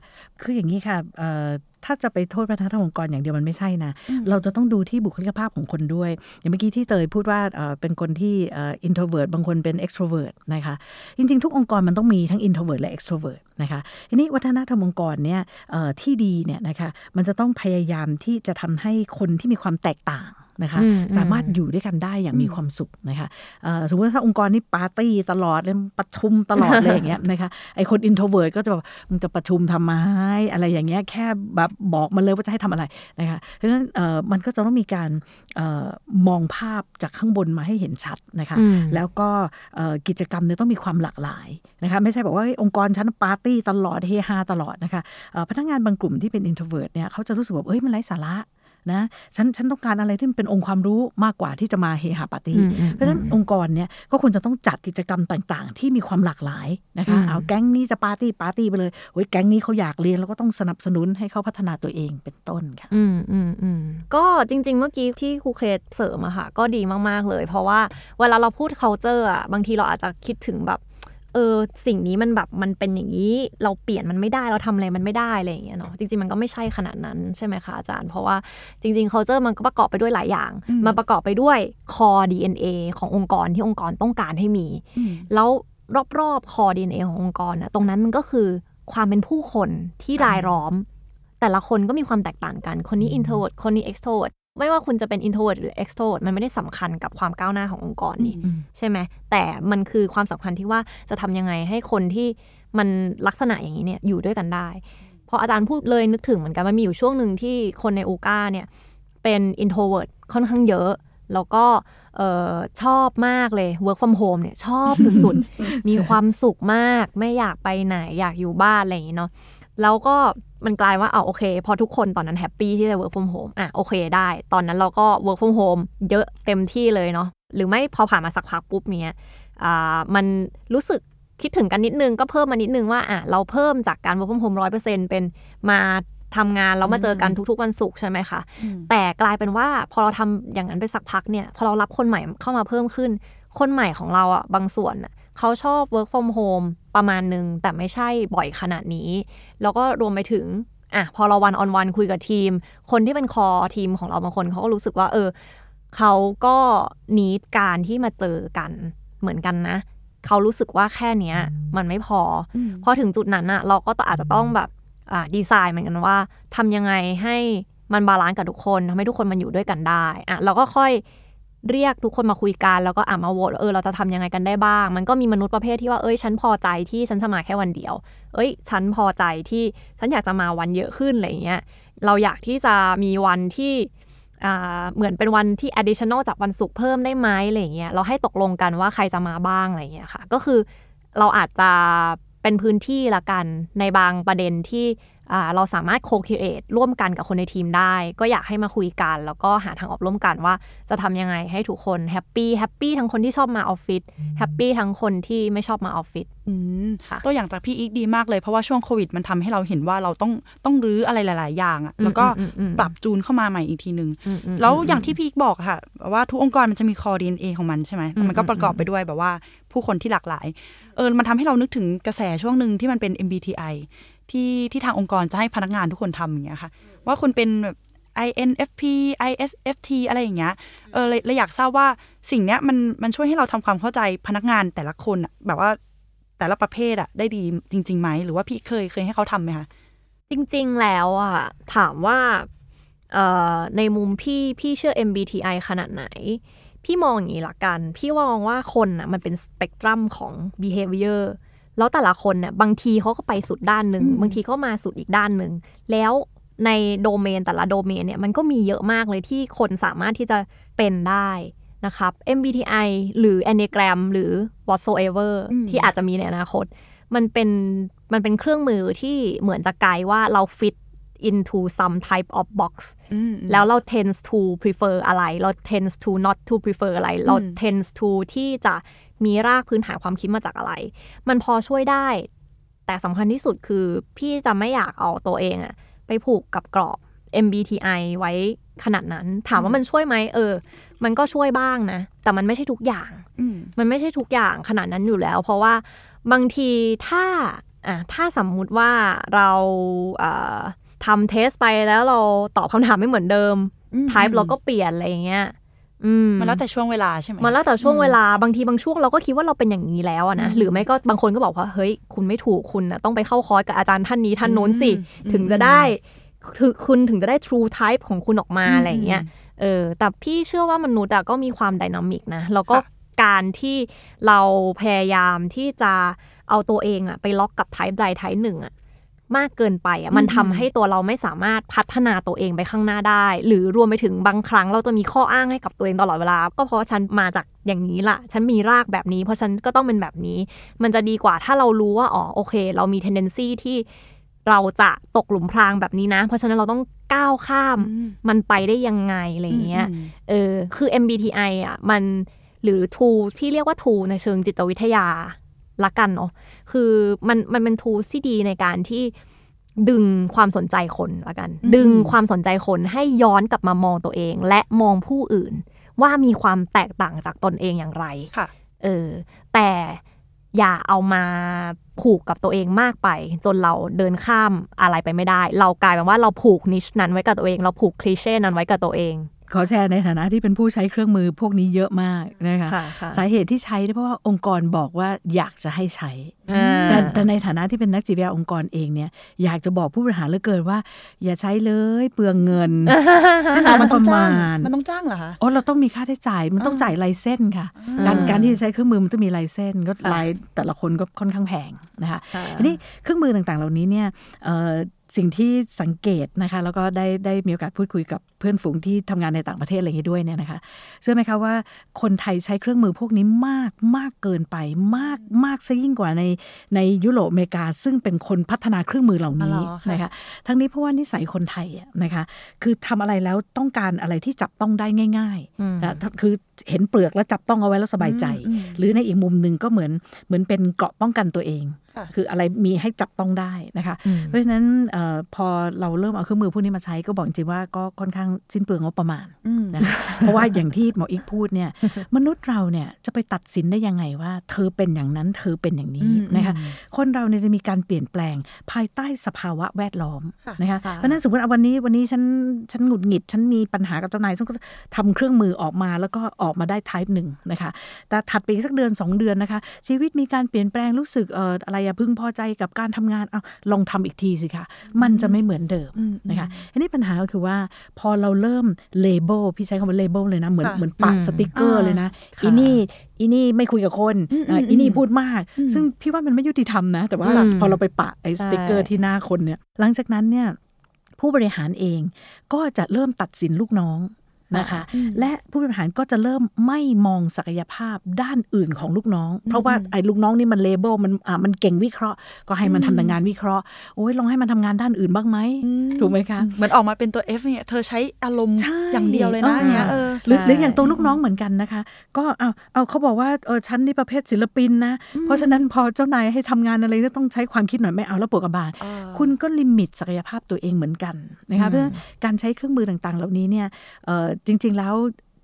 [SPEAKER 4] คืออย่างนี้ค่ะเอ่อถ้าจะไปโทษวัฒนธรรมองค์กรอย่างเดียวมันไม่ใช่นะ เราจะต้องดูที่บุคลิกภาพของคนด้วย อย่างเมื่อกี้ที่เตยพูดว่าเอ่อเป็นคนที่เอ่อ introvert บางคนเป็น extrovert นะคะ จริง ๆ ทุกองค์กรมันต้องมีทั้ง introvert และ extrovert นะคะทีนี้วัฒนธรรมองค์กรเนี่ยเอ่อที่ดีเนี่ยนะคะมันจะต้องพยายามที่จะทำให้คนที่มีความแตกต่าง นะคะ
[SPEAKER 3] อืม
[SPEAKER 4] สามารถอยู่ด้วยกันได้อย่างมีความสุขนะคะเอ่อสมมติว่าถ้าองค์กรนี่ปาร์ตี้ตลอดเลยประชุมตลอดเลยอย่างเงี้ยนะคะไอคน introvert ก็จะแบบมึงจะประชุมทำไมอะไรอย่างเงี้ยแค่แบบบอกมาเลยว่าจะให้ทำอะไรนะคะเพราะฉะนั้นเอ่อมันก็จะต้องมีการเออมองภาพจากข้างบนมาให้เห็นชัดนะคะ
[SPEAKER 3] อืม
[SPEAKER 4] แล้วก็เอ่อกิจกรรมเนี่ยต้องมีความหลากหลายนะคะไม่ใช่บอกว่าเฮ้ยองค์กรฉันปาร์ตี้ตลอดเฮฮาตลอดนะคะเอ่อพนักงานบางกลุ่มที่เป็น introvert เนี่ยเขาจะรู้สึกแบบเอ้ยมันไร้สาระ นะฉันฉันต้องการอะไรที่มันเป็นองค์ความรู้มากกว่าที่จะมาเฮฮาปาร์ตี้
[SPEAKER 3] อืมอืม
[SPEAKER 4] เพราะฉะนั้นองค์กรเนี่ยก็ควรจะต้องจัดกิจกรรมต่างๆ ที่มีความหลากหลายนะคะ
[SPEAKER 3] อืม
[SPEAKER 4] เอาแก๊งนี้จะปาร์ตี้ปาร์ตี้ไปเลยโอ้ยแก๊งนี้เขาอยากเรียนแล้วก็ต้องสนับสนุนให้เขาพัฒนาตัวเองเป็นต้นค่ะ
[SPEAKER 3] อืมอืมอืมก็จริง ๆ เมื่อกี้ที่ครูเคสเสริมอะค่ะก็ดีมากๆเลย เพราะว่าเวลาเราพูด culture อะบางทีเราอาจจะคิดถึงแบบเออสิ่งนี้มันแบบมันเป็นอย่างนี้เราเปลี่ยนมันไม่ได้เราทำอะไรมันไม่ได้อะไรอย่างเงี้ยเนาะจริงๆมันก็ไม่ใช่ขนาดนั้นใช่ไหมคะอาจารย์ เพราะว่าจริงๆ culture มันก็ประกอบไปด้วยหลายอย่าง
[SPEAKER 2] อืม
[SPEAKER 3] มันประกอบไปด้วย core DNA ขององค์กรที่องค์กรต้องการให้มี
[SPEAKER 2] อืม
[SPEAKER 3] แล้วรอบๆ core DNA ขององค์กรน่ะตรงนั้นมันก็คือความเป็นผู้คนที่รายล้อม แต่ละคนก็มีความแตกต่างกันคนนี้ introvert คนนี้ extrovert ไม่ว่าคุณจะเป็น introvert หรือ extrovert มันไม่ได้สำคัญกับความก้าวหน้าขององค์กรนี่
[SPEAKER 2] อืม
[SPEAKER 3] ใช่ไหมแต่มันคือความสัมพันธ์ที่ว่าจะทำยังไงให้คนที่มันลักษณะอย่างนี้เนี่ยอยู่ด้วยกันได้พออาจารย์พูดเลยนึกถึงเหมือนกันมันมีอยู่ช่วงหนึ่งที่คนในอูก้าเนี่ยเป็น introvert ค่อนข้างเยอะแล้วก็เออชอบมากเลย work from home เนี่ยชอบสุดๆ มีความสุขมาก ไม่อยากไปไหนอยากอยู่บ้านอะไรอย่างนี้เนาะ แล้วก็มันกลายว่าเอาโอเค พอทุกคนตอนนั้นแฮปปี้ที่จะ work from home อะโอเคได้ ตอนนั้นเราก็ work from home เยอะเต็มที่เลยเนาะหรือไม่พอผ่านมาสักพักปุ๊บเนี้ยอ่ามันรู้สึกคิดถึงกันนิดนึงก็เพิ่มมานิดนึงว่าอะเราเพิ่มจากการ work from home ร้อยเปอร์เซ็นเป็นมาทำงานแล้วมาเจอกันทุกๆวันศุกร์ใช่ไหมคะ
[SPEAKER 2] อืม
[SPEAKER 3] แต่กลายเป็นว่าพอเราทำอย่างนั้นไปสักพักเนี่ย พอเรารับคนใหม่เข้ามาเพิ่มขึ้น คนใหม่ของเราอะบางส่วนอะ เขาชอบ work from home ประมาณหนึ่งแต่ไม่ใช่บ่อยขนาดนี้ แล้วก็รวมไปถึงอะพอเรา one on one คุยกับทีม คนที่เป็น core team ของเราบางคนเขาก็รู้สึกว่า เออ เขาก็ need การที่มาเจอกันเหมือนกันนะ เขารู้สึกว่าแค่เนี้ย มันไม่พออื
[SPEAKER 2] ม
[SPEAKER 3] พอถึงจุดนั้นอะเราก็อาจจะต้องแบบอ่าดีไซน์เหมือนกันว่าทำยังไงให้มัน balance กับทุกคนทำให้ทุกคนมันอยู่ด้วยกันได้อะเราก็ค่อย เรียกทุกคนมาคุยกันแล้วก็อะมาโหวตเออเราจะทำยังไงกันได้บ้าง มันก็มีมนุษย์ประเภทที่ว่าเอ้ยฉันพอใจที่ฉันจะมาแค่วันเดียว เอ้ย ฉันพอใจที่ฉันอยากจะมาวันเยอะขึ้นอะไรเงี้ยเราอยากที่จะมีวันที่เหมือนเป็นวันที่ additional จากวันศุกร์เพิ่มได้ไหมอะไรเงี้ยเราให้ตกลงกันว่าใครจะมาบ้างอะไรเงี้ยค่ะ ก็คือเราอาจจะเป็นพื้นที่ละกันในบางประเด็นที่ เราสามารถ co-create ร่วมกันกับคนในทีมได้ ก็อยากให้มาคุยกัน แล้วก็หาทางออกร่วมกันว่าจะทำยังไงให้ทุกคนแฮปปี้แฮปปี้ทั้งคนที่ชอบมาออฟฟิศแฮปปี้ทั้งคนที่ไม่ชอบมาออฟฟิศ
[SPEAKER 2] อืม
[SPEAKER 3] ค่ะ
[SPEAKER 2] ตัวอย่างจากพี่อีกดีมากเลยเพราะว่าช่วงโควิดมันทำให้เราเห็นว่าเราต้องต้องรื้ออะไรหลาย ๆ อย่างอะแล้วก็
[SPEAKER 3] อืมอืมอืม
[SPEAKER 2] ปรับจูนเข้ามาใหม่อีกทีหนึ่ง
[SPEAKER 3] อืมอืม
[SPEAKER 2] แล้วอย่างที่พี่อีกบอกค่ะ ว่าทุกองค์กรมันจะมี core DNA ของมันใช่ไหม
[SPEAKER 3] อืม
[SPEAKER 2] มันก็ประกอบไปด้วยแบบว่าผู้คนที่หลากหลายเออมันทำให้เรานึกถึงกระแสช่วงหนึ่งที่มันเป็น MBTI ที่ที่ทางองค์กรจะให้พนักงานทุกคนทำอย่างเงี้ยค่ะ ว่าคุณเป็นแบบ INFP ISFT อะไรอย่างเงี้ย เออเลยเลยอยากทราบว่าสิ่งเนี้ยมันมันช่วยให้เราทำความเข้าใจพนักงานแต่ละคนอะแบบว่าแต่ละประเภทอะได้ดีจริงๆไหมหรือว่าพี่เคยเคยให้เขาทำไหมคะ
[SPEAKER 3] จริงๆแล้วอะถามว่าเอ่อในมุมพี่พี่เชื่อ MBTI ขนาดไหน พี่มองอย่างนี้ละกัน พี่มองว่าคนอะมันเป็นสเปกตรัมของ behavior แล้วแต่ละคนเนี่ยบางทีเขาก็ไปสุดด้านหนึ่ง
[SPEAKER 2] อืม
[SPEAKER 3] บางทีก็มาสุดอีกด้านหนึ่งแล้วในโดเมนแต่ละโดเมนเนี่ยมันก็มีเยอะมากเลยที่คนสามารถที่จะเป็นได้นะครับ MBTI หรือ Enneagram หรือ whatsoever
[SPEAKER 2] อืม
[SPEAKER 3] ที่อาจจะมีในอนาคต มันเป็นมันเป็นเครื่องมือที่เหมือนจะไกด์ว่าเรา fit into some type of box
[SPEAKER 2] อืม
[SPEAKER 3] แล้วเรา tends to prefer อะไร เรา tends to not to prefer อะไร เรา
[SPEAKER 2] อืม
[SPEAKER 3] tends to ที่จะ มีรากพื้นฐานความคิดมาจากอะไร มันพอช่วยได้ แต่สำคัญที่สุดคือพี่จะไม่อยากเอาตัวเองอะไปผูกกับกรอบ MBTI ไว้ขนาดนั้น ถามว่ามันช่วยไหมเออ มันก็ช่วยบ้างนะ แต่มันไม่ใช่ทุกอย่าง
[SPEAKER 2] อืม
[SPEAKER 3] มันไม่ใช่ทุกอย่างขนาดนั้นอยู่แล้ว เพราะว่าบางทีถ้าอะถ้าสมมุติว่าเราอ่าทำเทสไปแล้วเราตอบคำถามไม่เหมือนเดิม
[SPEAKER 2] อืม
[SPEAKER 3] ไทป์เราก็เปลี่ยนอะไรอย่างเงี้ยอื ม
[SPEAKER 2] มันแล้วแต่ช่วงเวลาใช่ไหม
[SPEAKER 3] มันแล้วแต่ช่วงเวลาบางทีบางช่วงเราก็คิดว่าเราเป็นอย่างนี้แล้วอะนะ
[SPEAKER 2] อืม
[SPEAKER 3] หรือไม่ก็บางคนก็บอกว่าเฮ้ยคุณไม่ถูกคุณนะต้องไปเข้าคอร์สกับอาจารย์ท่านนี้ท่านโน้นสิ
[SPEAKER 2] อืม
[SPEAKER 3] ถึงจะได้ถึงคุณถึงจะได้ true type ของคุณออกมา
[SPEAKER 2] อืม
[SPEAKER 3] อะไรอย่างเงี้ยเออแต่พี่เชื่อว่ามนุษย์อะก็มีความไดนามิกนะแล้วก็
[SPEAKER 2] ค่ะ
[SPEAKER 3] การที่เราพยายามที่จะเอาตัวเองอะไปล็อกกับไทป์ใดไทป์หนึ่งอะ มากเกินไปอะมันทำให้ตัวเราไม่สามารถพัฒนาตัวเองไปข้างหน้าได้ หรือรวมไปถึงบางครั้งเราจะมีข้ออ้างให้กับตัวเองตลอดเวลา ก็เพราะว่าฉันมาจากอย่างนี้ล่ะฉันมีรากแบบนี้ เพราะฉันก็ต้องเป็นแบบนี้ มันจะดีกว่าถ้าเรารู้ว่าอ๋อโอเค เรามี tendency ที่เราจะตกหลุมพรางแบบนี้นะ เพราะฉะนั้นเราต้องก้าวข้าม
[SPEAKER 2] อืม
[SPEAKER 3] มันไปได้ยังไงอะไรอย่างเงี้ย
[SPEAKER 2] อืม
[SPEAKER 3] เออคือ MBTI อะมันหรือ tool ที่เรียกว่า tool ในเชิงจิตวิทยา ละกันเนาะคือมันมันเป็น tool ที่ดีในการที่ดึงความสนใจคนละกัน
[SPEAKER 2] อืม
[SPEAKER 3] ดึงความสนใจคนให้ย้อนกลับมามองตัวเอง และมองผู้อื่น ว่ามีความแตกต่างจากตนเองอย่างไร
[SPEAKER 2] ค่ะ
[SPEAKER 3] เออแต่อย่าเอามาผูกกับตัวเองมากไป จนเราเดินข้ามอะไรไปไม่ได้ เรากลายเป็นว่าเราผูกนิชนั้นไว้กับตัวเอง เราผูกคลีเช่นั้นไว้กับตัวเอง
[SPEAKER 4] ขอแชร์ในฐานะที่เป็นผู้ใช้เครื่องมือพวกนี้เยอะมากนะคะ
[SPEAKER 3] ค่ะค่ะ
[SPEAKER 4] สาเหตุที่ใช้เนี่ยเพราะว่าองค์กรบอกว่าอยากจะให้ใช้
[SPEAKER 3] อ่า
[SPEAKER 4] แต่แต่ในฐานะที่เป็นนักจิตวิทยาองค์กรเองเนี่ยอยากจะบอกผู้บริหารเหลือเกินว่า อย่าใช้เลยเปลืองเงินซึ่ง
[SPEAKER 2] อะ
[SPEAKER 4] มั
[SPEAKER 2] มันน
[SPEAKER 4] ป
[SPEAKER 2] ต้อง
[SPEAKER 4] ระ
[SPEAKER 2] จ้า
[SPEAKER 4] มา
[SPEAKER 2] ง
[SPEAKER 4] ณ
[SPEAKER 2] มันต้องจ้างเหรอคะ
[SPEAKER 4] โอ้เราต้องมีค่าใช้จ่ายมันต้อง
[SPEAKER 2] อ่า
[SPEAKER 4] จ่ายลายเส้นค่ะ
[SPEAKER 3] อ่า
[SPEAKER 4] การการที่จะใช้เครื่องมือมันต้องมีลายเส้นก็
[SPEAKER 3] ค่ะ
[SPEAKER 4] ลายแต่ละคนก็ค่อนข้างแพงนะคะ
[SPEAKER 3] ค่ะ
[SPEAKER 4] ทีนี้เครื่องมือต่างๆเหล่านี้เนี่ยเอ่อ สิ่งที่สังเกตนะคะแล้วก็ได้ได้มีโอกาสพูดคุยกับเพื่อนฝูงที่ทำงานในต่างประเทศอะไรอย่างนี้ด้วยเนี่ยนะคะเชื่อไหมคะว่าคนไทยใช้เครื่องมือพวกนี้มากมากเกินไปมากมากซะยิ่งกว่าในในยุโรปอเมริกา ซึ่งเป็นคนพัฒนาเครื่องมือเหล่านี้
[SPEAKER 2] อ๋อเหรอคะ
[SPEAKER 4] นะคะทั้งนี้เพราะว่านิสัยคนไทยอะนะคะคือทำอะไรแล้วต้องการอะไรที่จับต้องได้ง่าย
[SPEAKER 3] อืม
[SPEAKER 4] ๆนะคือเห็นเปลือกแล้วจับต้องเอาไว้แล้วสบายใจ
[SPEAKER 2] อืม
[SPEAKER 4] หรือในอีกมุมหนึ่งก็เหมือนเหมือนเป็นเกราะป้องกันตัวเอง
[SPEAKER 2] ค่ะ
[SPEAKER 4] คืออะไรมีให้จับต้องได้นะคะ
[SPEAKER 3] อืม
[SPEAKER 4] เพราะฉะนั้นเออพอเราเริ่มเอาเครื่องมือพวกนี้มาใช้ก็บอกจริงๆว่าก็ค่อนข้างสิ้นเปลืองงบประมาณ
[SPEAKER 2] อืม
[SPEAKER 4] นะคะเพราะว่าอย่างที่หมออีกพูดเนี่ยมนุษย์เราเนี่ยจะไปตัดสินได้ยังไงว่า เธอเป็นอย่างนั้นเธอเป็นอย่างนี้
[SPEAKER 2] อืม
[SPEAKER 4] นะคะคนเราเนี่ยจะมีการเปลี่ยนแปลงภายใต้สภาวะแวดล้อม
[SPEAKER 2] ค่ะ
[SPEAKER 4] นะคะ
[SPEAKER 3] ค่ะ
[SPEAKER 4] เพราะฉะนั้นสมมติเอาวันนี้วันนี้ฉันฉันหงุดหงิด ฉันมีปัญหากับเจ้านายฉันก็ทำเครื่องมือออกมาแล้วก็ออกมาได้ type หนึ่งนะคะแต่ถัดไปอีกสักเดือน 2 เดือนนะคะ ชีวิตมีการเปลี่ยนแปลงรู้สึกเอ่ออะไรอะพึงพอใจกับการทำงานเอาลองทำอีกทีสิคะมันจะไม่เหมือนเดิมนะคะอันนี้ปัญหาก็คือว่าพอเราเริ่ม label พี่ใช้คำว่า label เลยนะ เหมือนเหมือนปะสติกเกอร์เลยนะอีนี่อีนี่ไม่คุยกับคน
[SPEAKER 2] อี
[SPEAKER 4] นี่พูดมาก ซึ่งพี่ว่ามันไม่ยุติธรรมนะ แต่ว่าพอเราไปปะไอ้สติกเกอร์ที่หน้าคนเนี่ย หลังจากนั้นเนี่ยผู้บริหารเองก็จะเริ่มตัดสินลูกน้อง นะคะ
[SPEAKER 2] อืม
[SPEAKER 4] และผู้บริหารก็จะเริ่มไม่มองศักยภาพด้านอื่นของลูกน้อง เพราะว่า
[SPEAKER 2] อืม
[SPEAKER 4] ไอ้ลูกน้องนี่มัน label มันอ่ามันเก่งวิเคราะห์ ก็ให้มัน
[SPEAKER 2] อืม
[SPEAKER 4] ทำแต่งานวิเคราะห์โอ้ยลองให้มันทำงานด้านอื่นบ้างไหม
[SPEAKER 2] อื
[SPEAKER 4] ถูกไหมคะ
[SPEAKER 2] เหมือนออกมาเป็นตัว F เนี่ยเธอใช้อารมณ์
[SPEAKER 4] ใช่
[SPEAKER 2] อย่างเดียวเลยนะ
[SPEAKER 4] เออ
[SPEAKER 2] เนี่ยเออ
[SPEAKER 4] หรือ
[SPEAKER 3] ใช่
[SPEAKER 4] หรืออย่างตัวลูกน้องเหมือนกันนะคะ ก็เอาเอาเขาบอกว่าเออฉันนี่ประเภทศิลปินนะ เพราะฉะนั้นพอเจ้านายให้ทำงานอะไรก็ต้องใช้ความคิดหน่อยไม่เอาแล้วปวดกระบาล
[SPEAKER 2] เออ
[SPEAKER 4] คุณก็ลิมิตศักยภาพตัวเองเหมือนกันนะคะเพราะฉะนั้นการใช้เครื่องมือต่างๆ เหล่านี้เนี่ยเออจริง ๆแล้ว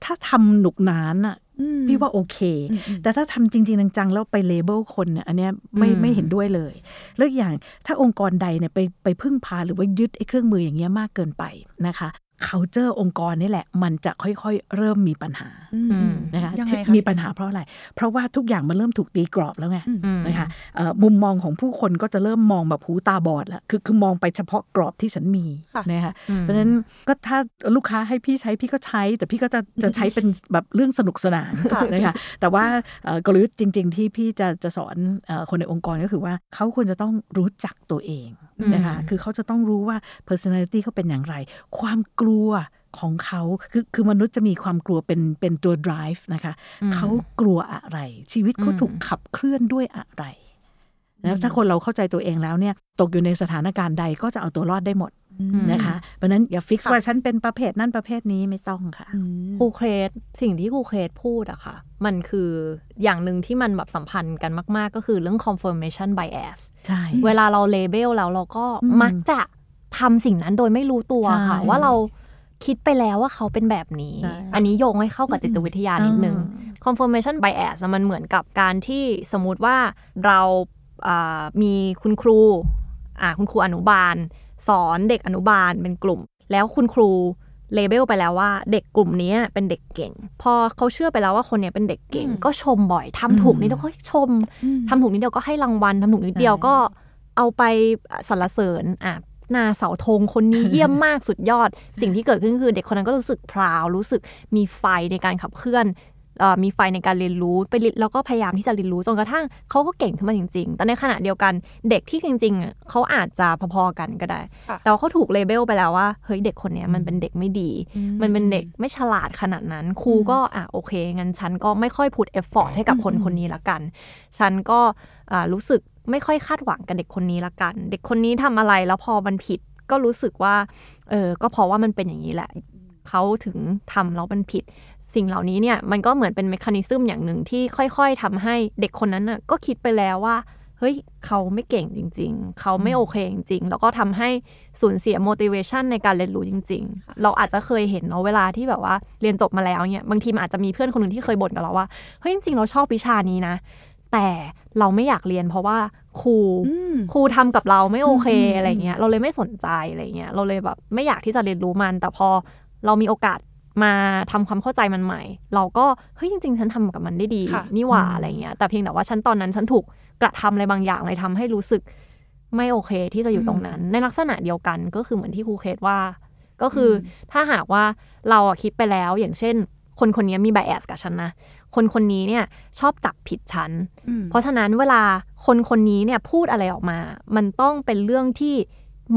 [SPEAKER 4] ถ้าทำหนุกหนานอะ
[SPEAKER 2] อืม
[SPEAKER 4] พี่ว่าโอเค
[SPEAKER 2] อืมอืม
[SPEAKER 4] แต่ถ้าทำจริง ๆ จัง ๆ แล้วไปเลเบลคนเนี่ย อันเนี้ยไม่
[SPEAKER 3] อืม
[SPEAKER 4] ไม่เห็นด้วยเลย แล้วอีกอย่างถ้าองค์กรใดเนี่ยไปไปพึ่งพาหรือว่ายึดไอ้เครื่องมืออย่างเงี้ยมากเกินไปนะคะ culture องค์กรนี่แหละ มันจะค่อยๆ เริ่มมีปัญหา
[SPEAKER 2] อืม
[SPEAKER 3] อืม
[SPEAKER 4] นะคะ
[SPEAKER 2] ยังไง
[SPEAKER 4] ที่
[SPEAKER 2] คะ
[SPEAKER 4] มีปัญหาเพราะอะไร เพราะว่าทุกอย่างมันเริ่มถูกตีกรอบแล้วไง
[SPEAKER 2] อืม
[SPEAKER 3] อืม
[SPEAKER 4] นะคะเอ่อมุมมองของผู้คนก็จะเริ่มมองแบบหูตาบอดแล้วคือคือมองไปเฉพาะกรอบที่ฉันมี
[SPEAKER 2] ค่ะ
[SPEAKER 4] นะคะ
[SPEAKER 3] อืม
[SPEAKER 4] เพราะฉะนั้นก็ถ้าลูกค้าให้พี่ใช้พี่ก็ใช้ แต่พี่ก็จะจะใช้เป็นแบบเรื่องสนุกสนาน
[SPEAKER 2] ค่ะ
[SPEAKER 4] นะคะแต่ว่าเอ่อกลยุทธ์จริง ๆ ที่พี่จะจะสอนเอ่อคนในองค์กรก็คือว่าเขาควรจะต้องรู้จักตัวเองนะคะคือเขาจะต้องรู้ว่า personality เขาเป็นอย่างไร ความกลัวของเขาคือคือมนุษย์จะมีความกลัวเป็นเป็นตัว drive นะคะ
[SPEAKER 3] อืม
[SPEAKER 4] เขากลัวอะไร ชีวิตเขา
[SPEAKER 3] อืม
[SPEAKER 4] ถูกขับเคลื่อนด้วยอะไรนะถ้าคนเราเข้าใจตัวเองแล้วเนี่ย ตกอยู่ในสถานการณ์ใดก็จะเอาตัวรอดได้หมด นะคะเพราะฉะนั้นอย่าฟิก
[SPEAKER 2] ค่ะ
[SPEAKER 4] ว่าฉันเป็นประเภทนั่นประเภทนี้ไม่ต้องค่ะ
[SPEAKER 2] อืม
[SPEAKER 3] ครูเครสสิ่งที่ครูเครสพูดอะค่ะ มันคืออย่างหนึ่งที่มันแบบสัมพันธ์กันมาก ๆ ก็คือเรื่อง confirmation bias
[SPEAKER 4] ใช่
[SPEAKER 3] เวลาเราเลเบลแล้วเราก็
[SPEAKER 4] อืม
[SPEAKER 3] มักจะทำสิ่งนั้นโดยไม่รู้ตัวค่ะ
[SPEAKER 4] ใช่
[SPEAKER 3] ว่าเราคิดไปแล้วว่าเขาเป็นแบบนี้
[SPEAKER 4] ใช่
[SPEAKER 3] อันนี้โยงให้เข้ากับจิตวิทยานิดนึง
[SPEAKER 4] อืม
[SPEAKER 3] confirmation bias อะมันเหมือนกับการที่สมมุติว่าเราอ่ามีคุณครูอ่าคุณครูอนุบาล สอนเด็กอนุบาลเป็นกลุ่ม แล้วคุณครูเลเบลไปแล้วว่า เด็กกลุ่มนี้เป็นเด็กเก่ง พอเขาเชื่อไปแล้วว่าคนเนี้ยเป็นเด็กเก่ง
[SPEAKER 2] อืม
[SPEAKER 3] ก็ชมบ่อยทำถูกนิดเดียวก็ชม
[SPEAKER 2] อืม
[SPEAKER 3] ทำถูกนิดเดียวก็ให้รางวัลทำถูกนิดเดียว
[SPEAKER 4] ใช่
[SPEAKER 3] ก็เอาไปสรรเสริญอะหนาเสาธงคนนี้เยี่ยมมากสุดยอด สิ่งที่เกิดขึ้นคือเด็กคนนั้นก็รู้สึกพราว รู้สึกมีไฟในการขับเคลื่อนเอ่อ มีไฟในการเรียนรู้ไปเรียนแล้วก็พยายามที่จะเรียนรู้จนกระทั่งเขาก็เก่งขึ้นมาจริงๆ แต่ในขณะเดียวกันเด็กที่จริงๆอะเขาอาจจะพอๆกันก็ได้
[SPEAKER 2] ค่ะ
[SPEAKER 3] แต่ว่าเขาถูก label ไปแล้วว่าเฮ้ยเด็กคนเนี้ยมันเป็นเด็กไม่ดี
[SPEAKER 2] อืม
[SPEAKER 3] มันเป็นเด็กไม่ฉลาดขนาดนั้นครูก็อะโอเคงั้นฉันก็ไม่ค่อย put effort ให้กับคน
[SPEAKER 2] อืม
[SPEAKER 3] คนนี้ละกัน ฉันก็อ่ารู้สึกไม่ค่อยคาดหวังกับเด็กคนนี้ละกัน เด็กคนนี้ทำอะไรแล้วพอมันผิดก็รู้สึกว่าเออก็เพราะว่ามันเป็นอย่างนี้แหละเขาถึงทำแล้วมันผิด สิ่งเหล่านี้เนี่ยมันก็เหมือนเป็น mechanism อย่างหนึ่งที่ค่อยๆทำให้เด็กคนนั้นน่ะก็คิดไปแล้วว่า เฮ้ย เขาไม่เก่งจริง ๆ เขาไม่โอเคจริง ๆ แล้วก็ทำให้สูญเสีย motivation ในการเรียนรู้จริง ๆ เราอาจจะเคยเห็นเนาะเวลาที่แบบว่าเรียนจบมาแล้วเนี่ยบางทีมันอาจจะมีเพื่อนคนหนึ่งที่เคยบ่นกับเราว่าเฮ้ยจริงๆเราชอบวิชานี้นะ แต่เราไม่อยากเรียนเพราะว่าครู
[SPEAKER 2] อืม
[SPEAKER 3] ครูทำกับเราไม่โอเค
[SPEAKER 2] อืมอืม
[SPEAKER 3] อะไรเงี้ยเราเลยไม่สนใจอะไรเงี้ยเราเลยแบบไม่อยากที่จะเรียนรู้มันแต่พอเรามีโอกาส มาทำความเข้าใจมันใหม่ เราก็เฮ้ยจริง ๆ ฉันทำกับมันได้ดี
[SPEAKER 2] ค่ะ
[SPEAKER 3] นี่หว่าอะไรเงี้ยแต่เพียงแต่ว่าฉันตอนนั้นฉันถูกกระทำอะไรบางอย่างเลยทำให้รู้สึกไม่โอเคที่จะอยู่ตรงนั้น ในลักษณะเดียวกันก็คือเหมือนที่ครูเคสว่า ก็คืออถ้าหากว่าเราอะคิดไปแล้วอย่างเช่น คนคนนี้มีไบแอสกับฉันนะคนคนนี้เนี่ยชอบจับผิดฉัน
[SPEAKER 2] อืม
[SPEAKER 3] เพราะฉะนั้นเวลาคนคนนี้เนี่ยพูดอะไรออกมา มันต้องเป็นเรื่องที่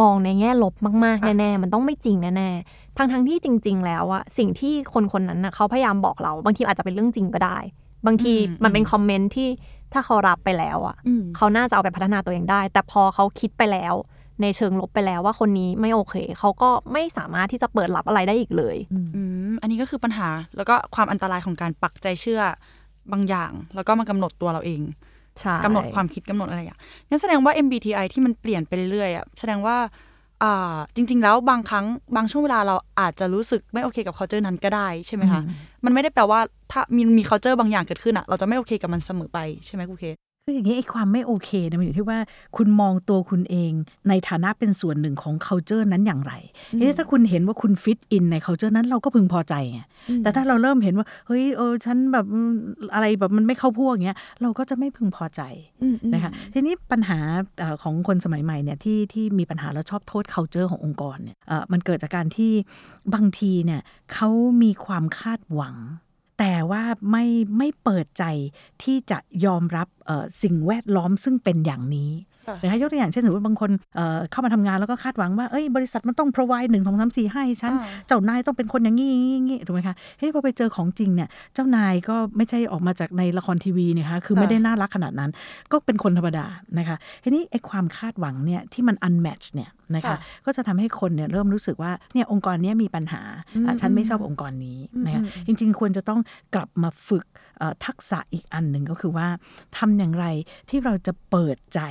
[SPEAKER 3] มองในแง่ลบมาก
[SPEAKER 2] ค่ะ
[SPEAKER 3] ๆแน่ๆมันต้องไม่จริงแน่ๆ ทั้งทั้งๆที่จริง ๆ แล้วอะสิ่งที่คนคนนั้นน่ะเขาพยายามบอกเรา บางทีอาจจะเป็นเรื่องจริงก็ได้ บางที
[SPEAKER 2] อืม
[SPEAKER 3] มันเป็นคอมเมนต์ที่ถ้าเขารับไปแล้วอะ
[SPEAKER 2] อืม
[SPEAKER 3] เขาน่าจะเอาไปพัฒนาตัวเองได้ แต่พอเขาคิดไปแล้ว ในเชิงลบไปแล้วว่าคนนี้ไม่โอเค เขาก็ไม่สามารถที่จะเปิดรับอะไรได้อีกเลย
[SPEAKER 2] อืมอันนี้ก็คือปัญหาแล้วก็ความอันตรายของการปักใจเชื่อบางอย่าง แล้วก็มากำหนดตัวเราเอง
[SPEAKER 3] ใช่
[SPEAKER 2] กำหนดความคิดกำหนดอะไรอย่างงั้นแสดงว่า MBTI ที่มันเปลี่ยนไปเรื่อยๆอะแสดงว่าอ่า จริง ๆ แล้วบางครั้งบางช่วงเวลาเราอาจจะรู้สึกไม่โอเคกับ culture นั้นก็ได้ใช่ไหมคะ มันไม่ได้แปลว่าถ้ามีมี culture บางอย่างเกิดขึ้นอะเราจะไม่โอเคกับมันเสมอไปใช่ไหมครูเคส
[SPEAKER 4] คืออย่างนี้ไอ้ความไม่โอเคเนี่ยมันอยู่ที่ว่าคุณมองตัวคุณเอง ในฐานะเป็นส่วนหนึ่งของ culture นั้นอย่างไรทีนี้ถ้าคุณเห็นว่าคุณฟิตอินใน culture นั้นเราก็พึงพอใจไงแต่ถ้าเราเริ่มเห็นว่าเฮ้ยเออฉันแบบอืมอะไรแบบมันไม่เข้าพวกอย่างเงี้ยเราก็จะไม่พึงพอใจนะคะทีนี้ปัญหาเอ่อของคนสมัยใหม่เนี่ยที่ที่มีปัญหาแล้วชอบโทษ culture ขององค์กรเนี่ยเอ่อมันเกิดจากการที่บางทีเนี่ยเขามีความคาดหวัง แต่ว่าไม่ไม่เปิดใจที่จะยอมรับสิ่งแวดล้อมซึ่งเป็นอย่างนี้ นะคะยกตัวอย่างเช่นสมมติบางคนเอ่อเข้ามาทำงานแล้วก็คาดหวังว่าเอ้ยบริษัทมันต้อง provide หนึ่งสองสามสี่ให้ฉัน
[SPEAKER 2] อ่า
[SPEAKER 4] เจ้านายต้องเป็นคนอย่างนี้อย่างนี้อย่างนี้ถูกไหมคะเฮ้ยพอไปเจอของจริงเนี่ยเจ้านายก็ไม่ใช่ออกมาจากในละครทีวีนะคะคือไม่ได้น่ารักขนาดนั้น ก็เป็นคนธรรมดานะคะทีนี้ไอ้ความคาดหวังเนี่ยที่มัน unmatch เนี่ยนะคะ
[SPEAKER 2] ค่ะ
[SPEAKER 4] ก็จะทำให้คนเนี่ยเริ่มรู้สึกว่าเนี่ยองค์กรเนี้ยมีปัญหาอะ
[SPEAKER 2] อืม
[SPEAKER 4] ฉันไม่ชอบองค์กรนี้นะคะ
[SPEAKER 2] อืม
[SPEAKER 4] จริง ๆ ควรจะต้องกลับมาฝึกเอ่อทักษะอีกอันหนึ่งก็คือว่าทำอย่างไรที่เราจะเปิดใจ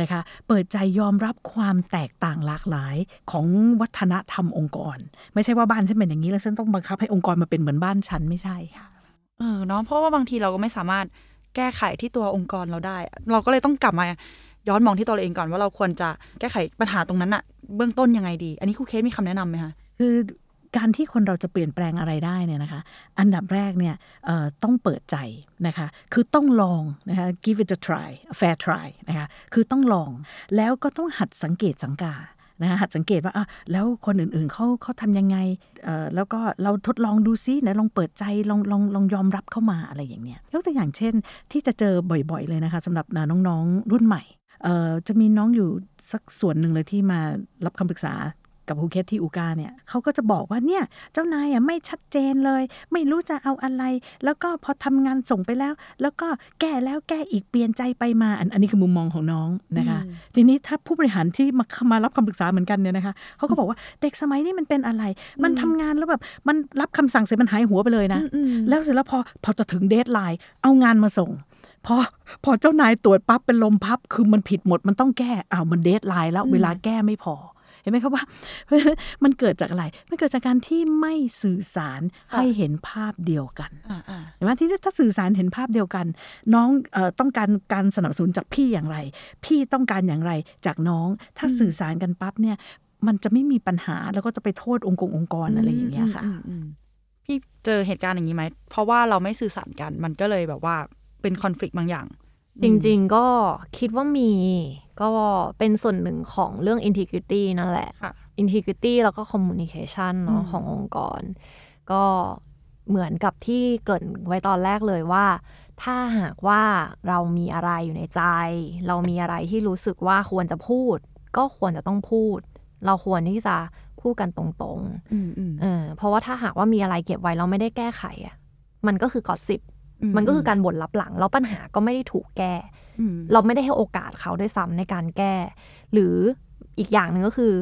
[SPEAKER 4] นะคะเปิดใจยอมรับความแตกต่างหลากหลายของวัฒนธรรมองค์กร ไม่ใช่ว่าบ้านฉันเป็นอย่างนี้แล้วฉันต้องบังคับให้องค์กรมาเป็นเหมือนบ้านฉันไม่ใช่ค่ะ
[SPEAKER 2] เออเนาะเพราะว่าบางทีเราก็ไม่สามารถแก้ไขที่ตัวองค์กรเราได้ เราก็เลยต้องกลับมาย้อนมองที่ตัวเราเองก่อนว่าเราควรจะแก้ไขปัญหาตรงนั้นอะเบื้องต้นยังไงดี อันนี้ครูเคสมีคำแนะนำไหมคะ
[SPEAKER 4] คือ การที่คนเราจะเปลี่ยนแปลงอะไรได้เนี่ยนะคะ อันดับแรกเนี่ยต้องเปิดใจนะคะ คือต้องลองนะคะ give it a try a fair try นะคะ คือต้องลอง แล้วก็ต้องหัดสังเกตสังกานะคะหัดสังเกตว่าแล้วคนอื่นๆเขาเขาทำยังไง แล้วก็เราทดลองดูซิไหนลองเปิดใจลองลองลองยอมรับเข้ามาอะไรอย่างเนี้ยยกตัวอย่างเช่น ที่จะเจอบ่อยๆเลยนะคะสำหรับน้องๆรุ่นใหม่จะมีน้องอยู่สักส่วนหนึ่งเลยที่มารับคำปรึกษา กับครูเคสที่อูกาเนี่ยเขาก็จะบอกว่าเนี่ยเจ้านายอะไม่ชัดเจนเลย ไม่รู้จะเอาอะไร แล้วก็พอทำงานส่งไปแล้ว แล้วก็แก้แล้วแก้อีกเปลี่ยนใจไปมาอันอันนี้คือมุมมองของน้องนะคะ ทีนี้ถ้าผู้บริหารที่มามารับคำปรึกษาเหมือนกันเนี่ยนะคะเขาก็บอกว่าเด็กสมัยนี้มันเป็นอะไร มันทำงานแล้วแบบมันรับคำสั่งเสร็จมันหายหัวไปเลยนะ แล้วเสร็จแล้วพอพอจะถึง deadline เอางานมาส่งพอพอเจ้านายตรวจปั๊บเป็นลมพับ คือมันผิดหมดมันต้องแก้อ้าวมัน deadline แล้วเวลาแก้ไม่พอ เห็นไหมครับว่าเพราะฉะนั้นมันเกิดจากอะไร มันเกิดจากการที่ไม่สื่อสารให้เห็นภาพเดียวกัน
[SPEAKER 2] อ่าอ่า
[SPEAKER 4] เห็นไหมที่ถ้าสื่อสารเห็นภาพเดียวกัน น้องเออต้องการการสนับสนุนจากพี่อย่างไร พี่ต้องการอย่างไรจากน้อง ถ้าสื่อสารกันปั๊บเนี่ย มันจะไม่มีปัญหาแล้วก็จะไปโทษองค์กรองค์กรอะไรอย่างเงี้ยค่ะ
[SPEAKER 2] อืมอืมอืมพี่เจอเหตุการณ์อย่างนี้ไหม เพราะว่าเราไม่สื่อสารกัน มันก็เลยแบบว่าเป็นคอนฟ lict บางอย่าง
[SPEAKER 3] จริง ๆ ก็คิดว่ามี ก็เป็นส่วนหนึ่งของเรื่อง integrity นั่นแหละ
[SPEAKER 2] ค่ะ
[SPEAKER 3] integrity แล้วก็ communication เนาะ
[SPEAKER 2] อืม
[SPEAKER 3] ขององค์กร ก็เหมือนกับที่เกริ่นไว้ตอนแรกเลยว่า ถ้าหากว่าเรามีอะไรอยู่ในใจ เรามีอะไรที่รู้สึกว่าควรจะพูด ก็ควรจะต้องพูด เราควรที่จะพูดกันตรงๆ
[SPEAKER 2] อืมอืม
[SPEAKER 3] เออเพราะว่าถ้าหากว่ามีอะไรเก็บไว้เราไม่ได้แก้ไขอะมันก็คือกอสิบ
[SPEAKER 2] อืม
[SPEAKER 3] มันก็คือการบ่นลับหลัง แล้วปัญหาก็ไม่ได้ถูกแก้
[SPEAKER 2] อืม
[SPEAKER 3] เราไม่ได้ให้โอกาสเขาด้วยซ้ำในการแก้ หรืออีกอย่างหนึ่งก็คือ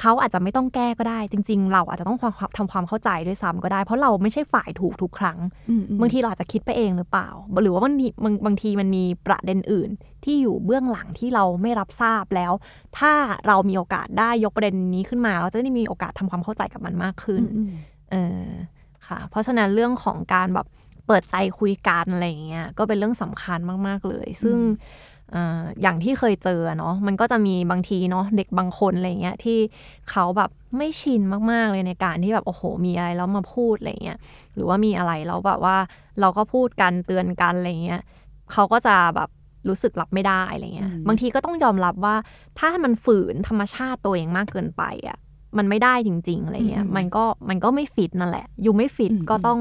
[SPEAKER 3] เขาอาจจะไม่ต้องแก้ก็ได้ จริง ๆ เราอาจจะต้องความทำความเข้าใจด้วยซ้ำก็ได้ เพราะเราไม่ใช่ฝ่ายถูกทุกครั้ง
[SPEAKER 2] อืมอืม
[SPEAKER 3] บางทีเราอาจจะคิดไปเองหรือเปล่า หรือว่าบางทีบางบางทีมันมีประเด็นอื่น ที่อยู่เบื้องหลังที่เราไม่รับทราบแล้ว ถ้าเรามีโอกาสได้ยกประเด็นนี้ขึ้นมา เราจะได้มีโอกาสทำความเข้าใจกับมันมากขึ้น
[SPEAKER 2] อืม
[SPEAKER 3] เออค่ะ เพราะฉะนั้นเรื่องของการแบบ เปิดใจคุยกันอะไรอย่างเงี้ยก็เป็นเรื่องสำคัญมาก ๆ เลย ซึ่งเอ่ออย่างที่เคยเจอเนาะมันก็จะมีบางทีเนาะเด็กบางคนอะไรเงี้ยที่เขาแบบไม่ชินมาก ๆ เลยในการที่แบบโอ้โห มีอะไรแล้วมาพูดอะไรเงี้ยหรือว่ามีอะไรแล้วแบบว่าเราก็พูดกันเตือนกันอะไรเงี้ยเขาก็จะแบบรู้สึกรับไม่ได้อะไรเงี้ย
[SPEAKER 2] อืม
[SPEAKER 3] บางทีก็ต้องยอมรับว่าถ้ามันฝืนธรรมชาติตัวเองมากเกินไปอะมันไม่ได้จริง ๆ อะไรเงี้ย
[SPEAKER 2] อืม
[SPEAKER 3] มันก็มันก็ไม่ฟิตนั่นแหละ อยู่ไม่ฟิต
[SPEAKER 2] อืม
[SPEAKER 3] ก็ต้อง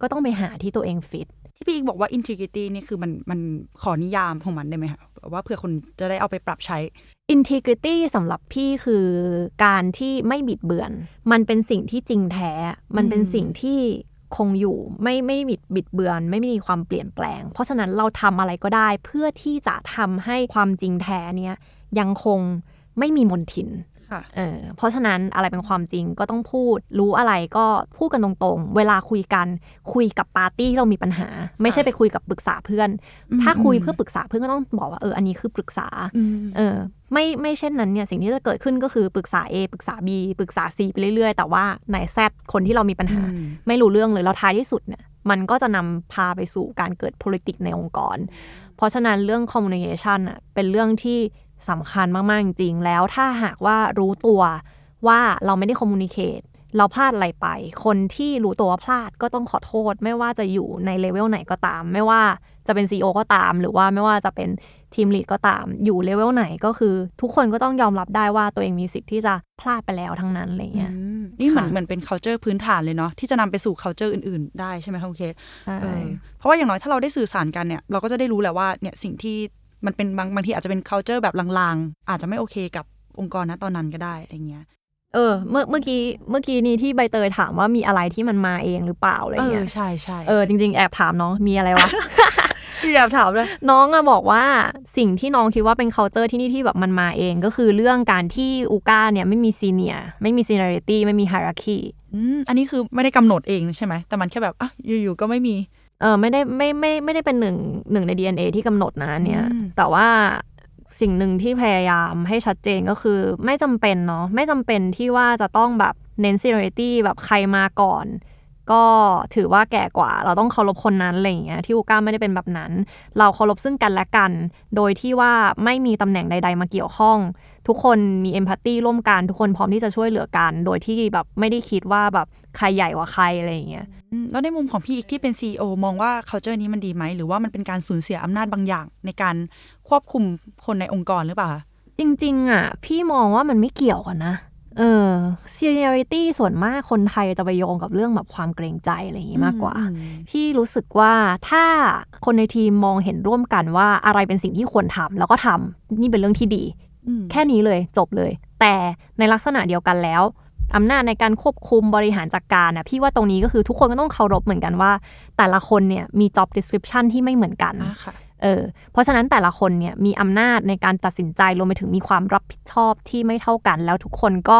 [SPEAKER 3] ก็ต้องไปหาที่ตัวเองฟิต
[SPEAKER 2] ที่พี่อีกบอกว่า integrity นี่คือมันมันขอนิยามของมันได้ไหมคะว่าเผื่อคนจะได้เอาไปปรับใช้
[SPEAKER 3] integrity สำหรับพี่คือการที่ไม่บิดเบือน มันเป็นสิ่งที่จริงแท้ มันเป็น
[SPEAKER 2] อืม
[SPEAKER 3] สิ่งที่คงอยู่ไม่ไม่บิดบิดเบือน ไม่มีความเปลี่ยนแปลง เพราะฉะนั้นเราทำอะไรก็ได้เพื่อที่จะทำให้ความจริงแท้เนี้ยยังคงไม่มีมนทิน
[SPEAKER 2] ค่ะ
[SPEAKER 3] เออเพราะฉะนั้นอะไรเป็นความจริงก็ต้องพูด รู้อะไรก็พูดกันตรงๆ เวลาคุยกันคุยกับปาร์ตี้ที่เรามีปัญหา ไม่ใช่ไปคุยกับปรึกษาเพื่อน
[SPEAKER 2] อืม
[SPEAKER 3] ถ้าคุย
[SPEAKER 2] อืม
[SPEAKER 3] เพื่อปรึกษาเพื่อนก็ต้องบอกว่าเอออันนี้คือปรึกษา
[SPEAKER 2] อืม
[SPEAKER 3] เออไม่ไม่เช่นนั้นเนี่ยสิ่งที่จะเกิดขึ้นก็คือปรึกษา A ปรึกษา B ปรึกษา C ไปเรื่อยๆ แต่ว่าไหนแซดคนที่เรามีปัญหา
[SPEAKER 2] อืม
[SPEAKER 3] ไม่รู้เรื่องเลยแล้วท้ายที่สุดเนี่ยมันก็จะนำพาไปสู่การเกิด politics ในองค์กร เพราะฉะนั้นเรื่อง communication อะเป็นเรื่องที่ สำคัญมากๆจริงๆแล้วถ้าหากว่ารู้ตัวว่าเราไม่ได้ communicate เราพลาดอะไรไป คนที่รู้ตัวว่าพลาดก็ต้องขอโทษ ไม่ว่าจะอยู่ในเลเวลไหนก็ตาม ไม่ว่าจะเป็น CEO ก็ตาม หรือว่าไม่ว่าจะเป็นทีมลีดก็ตาม อยู่เลเวลไหนก็คือ ทุกคนก็ต้องยอมรับได้ว่าตัวเองมีสิทธิ์ที่จะพลาดไปแล้วทั้งนั้นอะไรเงี้ย
[SPEAKER 2] อืมนี่เหมือน
[SPEAKER 3] ค่ะ
[SPEAKER 2] เหมือนเป็น culture พื้นฐานเลยเนาะที่จะนำไปสู่ culture อื่น ๆ ได้ใช่ไหมคะคุณเคส
[SPEAKER 3] ใช่
[SPEAKER 2] เออเพราะว่าอย่างน้อยถ้าเราได้สื่อสารกันเนี่ยเราก็จะได้รู้แหละว่าเนี่ยสิ่งที่ มันเป็นบางบางทีอาจจะเป็น culture แบบลางๆ อาจจะไม่โอเคกับองค์กรนะตอนนั้นก็ได้อะไรเงี้ย
[SPEAKER 3] เออเมื่อเมื่อกี้เมื่อกี้นี้ที่ใบเตยถามว่ามีอะไรที่มันมาเองหรือเปล่าอะไร
[SPEAKER 2] เออ
[SPEAKER 3] เงี้ย
[SPEAKER 2] ใช่ใช่
[SPEAKER 3] เออจริง ๆ แอบถามน้องมีอะไรวะ
[SPEAKER 2] พี่อยากถามเลย
[SPEAKER 3] น้องอะบอกว่าสิ่งที่น้องคิดว่าเป็น culture ที่นี่ที่แบบมันมาเองก็คือเรื่องการที่อูก้าเนี่ยไม่มีซีเนียไม่มี seniority ไม่มี hierarchy
[SPEAKER 2] อืมอันนี้คือไม่ได้กำหนดเองใช่ไหมแต่มันแค่แบบอะอยู่ๆก็ไม่มี
[SPEAKER 3] เออไม่ได้ไม่ไม่ไม่ได้เป็นหนึ่งหนึ่งใน DNA ที่กำหนดนะอันเนี่ย
[SPEAKER 2] อืม
[SPEAKER 3] แต่ว่าสิ่งหนึ่งที่พยายามให้ชัดเจนก็คือไม่จำเป็นเนาะไม่จำเป็นที่ว่าจะต้องแบบเน้น seniority แบบใครมาก่อน ก็ถือว่าแก่กว่า เราต้องเคารพคนนั้นอะไรอย่างเงี้ยที่อูก้าไม่ได้เป็นแบบนั้น เราเคารพซึ่งกันและกัน โดยที่ว่าไม่มีตำแหน่งใด ๆ มาเกี่ยวข้อง ทุกคนมีเอมพัตตีร่วมกัน ทุกคนพร้อมที่จะช่วยเหลือกัน โดยที่แบบไม่ได้คิดว่าแบบใครใหญ่กว่าใครอะไรอย่างเงี้ย
[SPEAKER 2] อืม แล้วในมุมของพี่อีกที่เป็น CEO มองว่า culture นี้มันดีไหม หรือว่ามันเป็นการสูญเสียอำนาจบางอย่าง ในการควบคุมคนในองค์กรหรือเปล่าคะ
[SPEAKER 3] จริง ๆ อะ พี่มองว่ามันไม่เกี่ยวกันนะ เออ seniority ส่วนมากคนไทยจะไปโยงกับเรื่องแบบความเกรงใจอะไรอย่างงี้มากกว่า
[SPEAKER 2] อืม
[SPEAKER 3] พี่รู้สึกว่าถ้าคนในทีมมองเห็นร่วมกันว่าอะไรเป็นสิ่งที่ควรทำแล้วก็ทำนี่เป็นเรื่องที่ดี
[SPEAKER 2] อืม
[SPEAKER 3] แค่นี้เลยจบเลย แต่ในลักษณะเดียวกันแล้ว อำนาจในการควบคุมบริหารจัดการนะพี่ว่าตรงนี้ก็คือทุกคนก็ต้องเคารพเหมือนกันว่า แต่ละคนเนี่ยมี job description ที่ไม่เหมือนกัน
[SPEAKER 2] อะค่ะ
[SPEAKER 3] เออเพราะฉะนั้นแต่ละคนเนี่ยมีอำนาจในการตัดสินใจรวมไปถึงมีความรับผิดชอบที่ไม่เท่ากัน แล้วทุกคนก็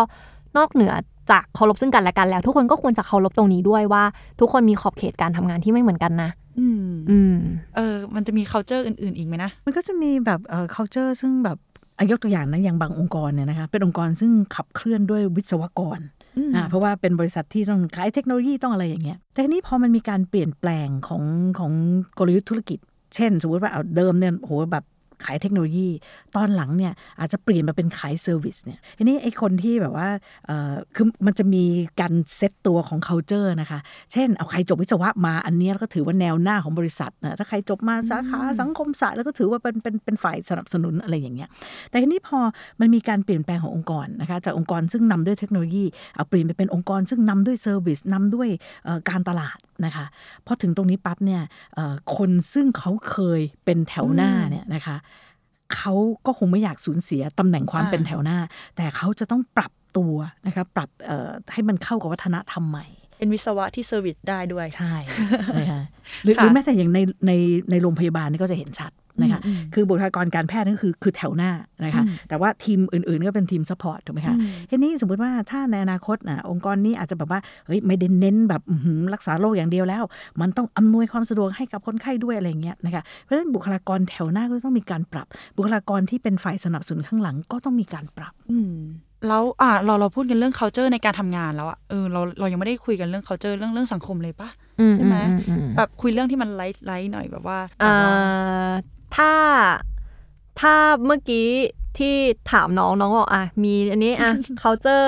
[SPEAKER 3] นอกเหนือจากเคารพซึ่งกันและกันแล้ว ทุกคนก็ควรจะเคารพตรงนี้ด้วยว่า ทุกคนมีขอบเขตการทำงานที่ไม่เหมือนกันนะ
[SPEAKER 2] อืม
[SPEAKER 3] อืม
[SPEAKER 2] เออ มันจะมี culture อื่น ๆ อีกไหมนะ
[SPEAKER 4] มันก็จะมีแบบเอ่อ culture ซึ่งแบบอา ยกตัวอย่างนะอย่างบางองค์กรเนี่ยนะคะเป็นองค์กรซึ่งขับเคลื่อนด้วยวิศวกร
[SPEAKER 2] อืม
[SPEAKER 4] อ่าเพราะว่าเป็นบริษัทที่ต้องขายเทคโนโลยีต้องอะไรอย่างเงี้ยแต่ทีนี้พอมันมีการเปลี่ยนแปลงของของกลยุทธ์ธุรกิจ เช่น สมมติว่าเอาเดิมเนี่ยโหแบบ ขายเทคโนโลยี ตอนหลังเนี่ยอาจจะเปลี่ยนมาเป็นขายเซอร์วิสเนี่ยทีนี้ไอ้คนที่แบบว่าเอ่อคือมันจะมีการเซตตัวของ culture นะคะ เช่น เอาใครจบวิศวะมาอันเนี้ยแล้วก็ถือว่าแนวหน้าของบริษัทนะถ้าใครจบมาสาขาสังคมศาสตร์แล้วก็ถือว่าเป็นเป็นเป็นฝ่ายสนับสนุนอะไรอย่างเงี้ยแต่ทีนี้พอมันมีการเปลี่ยนแปลงขององค์กรนะคะจากองค์กรซึ่งนำด้วยเทคโนโลยีเอาเปลี่ยนไปเป็นองค์กรซึ่งนำด้วย service นำด้วยเอ่อการตลาดนะคะพอถึงตรงนี้ปั๊บเนี่ยเอ่อคนซึ่งเขาเคยเป็นแถวหน้าเนี่ยนะคะ เขาก็คงไม่อยากสูญเสียตำแหน่งความ
[SPEAKER 2] อ่า
[SPEAKER 4] เป็นแถวหน้า แต่เขาจะต้องปรับตัวนะคะปรับเอ่อให้มันเข้ากับวัฒนธรรมใหม่
[SPEAKER 2] เป็นวิศวะที่ service ได้ด้วย
[SPEAKER 4] ใช่นะคะหรือห
[SPEAKER 2] ค่ะ
[SPEAKER 4] รือแม้แต่อย่างในในในโรงพยาบาลนี่ก็จะเห็นชัด นะคะ
[SPEAKER 2] อืมอืม
[SPEAKER 4] คือบุคลากรการแพทย์นั่นคือคือแถวหน้านะคะ
[SPEAKER 2] อืม
[SPEAKER 4] แต่ว่าทีมอื่นๆก็เป็นทีม support ถูกไหมคะ
[SPEAKER 2] อืม
[SPEAKER 4] ทีนี้สมมติว่าถ้าในอนาคตอะองค์กรนี้อาจจะแบบว่าเฮ้ยไม่ได้เน้นแบบอื้อหือรักษาโรคอย่างเดียวแล้ว มันต้องอำนวยความสะดวกให้กับคนไข้ด้วยอะไรอย่างเงี้ยนะคะเพราะฉะนั้นบุคลากรแถวหน้าก็ต้องมีการปรับ บุคลากรที่เป็นฝ่ายสนับสนุนข้างหลังก็ต้องมีการปรับ
[SPEAKER 2] อืมแล้วอ่าเราเราพูดกันเรื่อง culture ในการทำงานแล้วอะเออเราเรายังไม่ได้คุยกันเรื่อง culture เรื่องเรื่องสังคมเลยปะใช่ไหมแบบคุยเรื่องที่มัน light light หน่อยแบบว่า
[SPEAKER 3] เอ่อ ถ้าถ้าเมื่อกี้ที่ถามน้องน้องบอกอะมีอันนี้อะ culture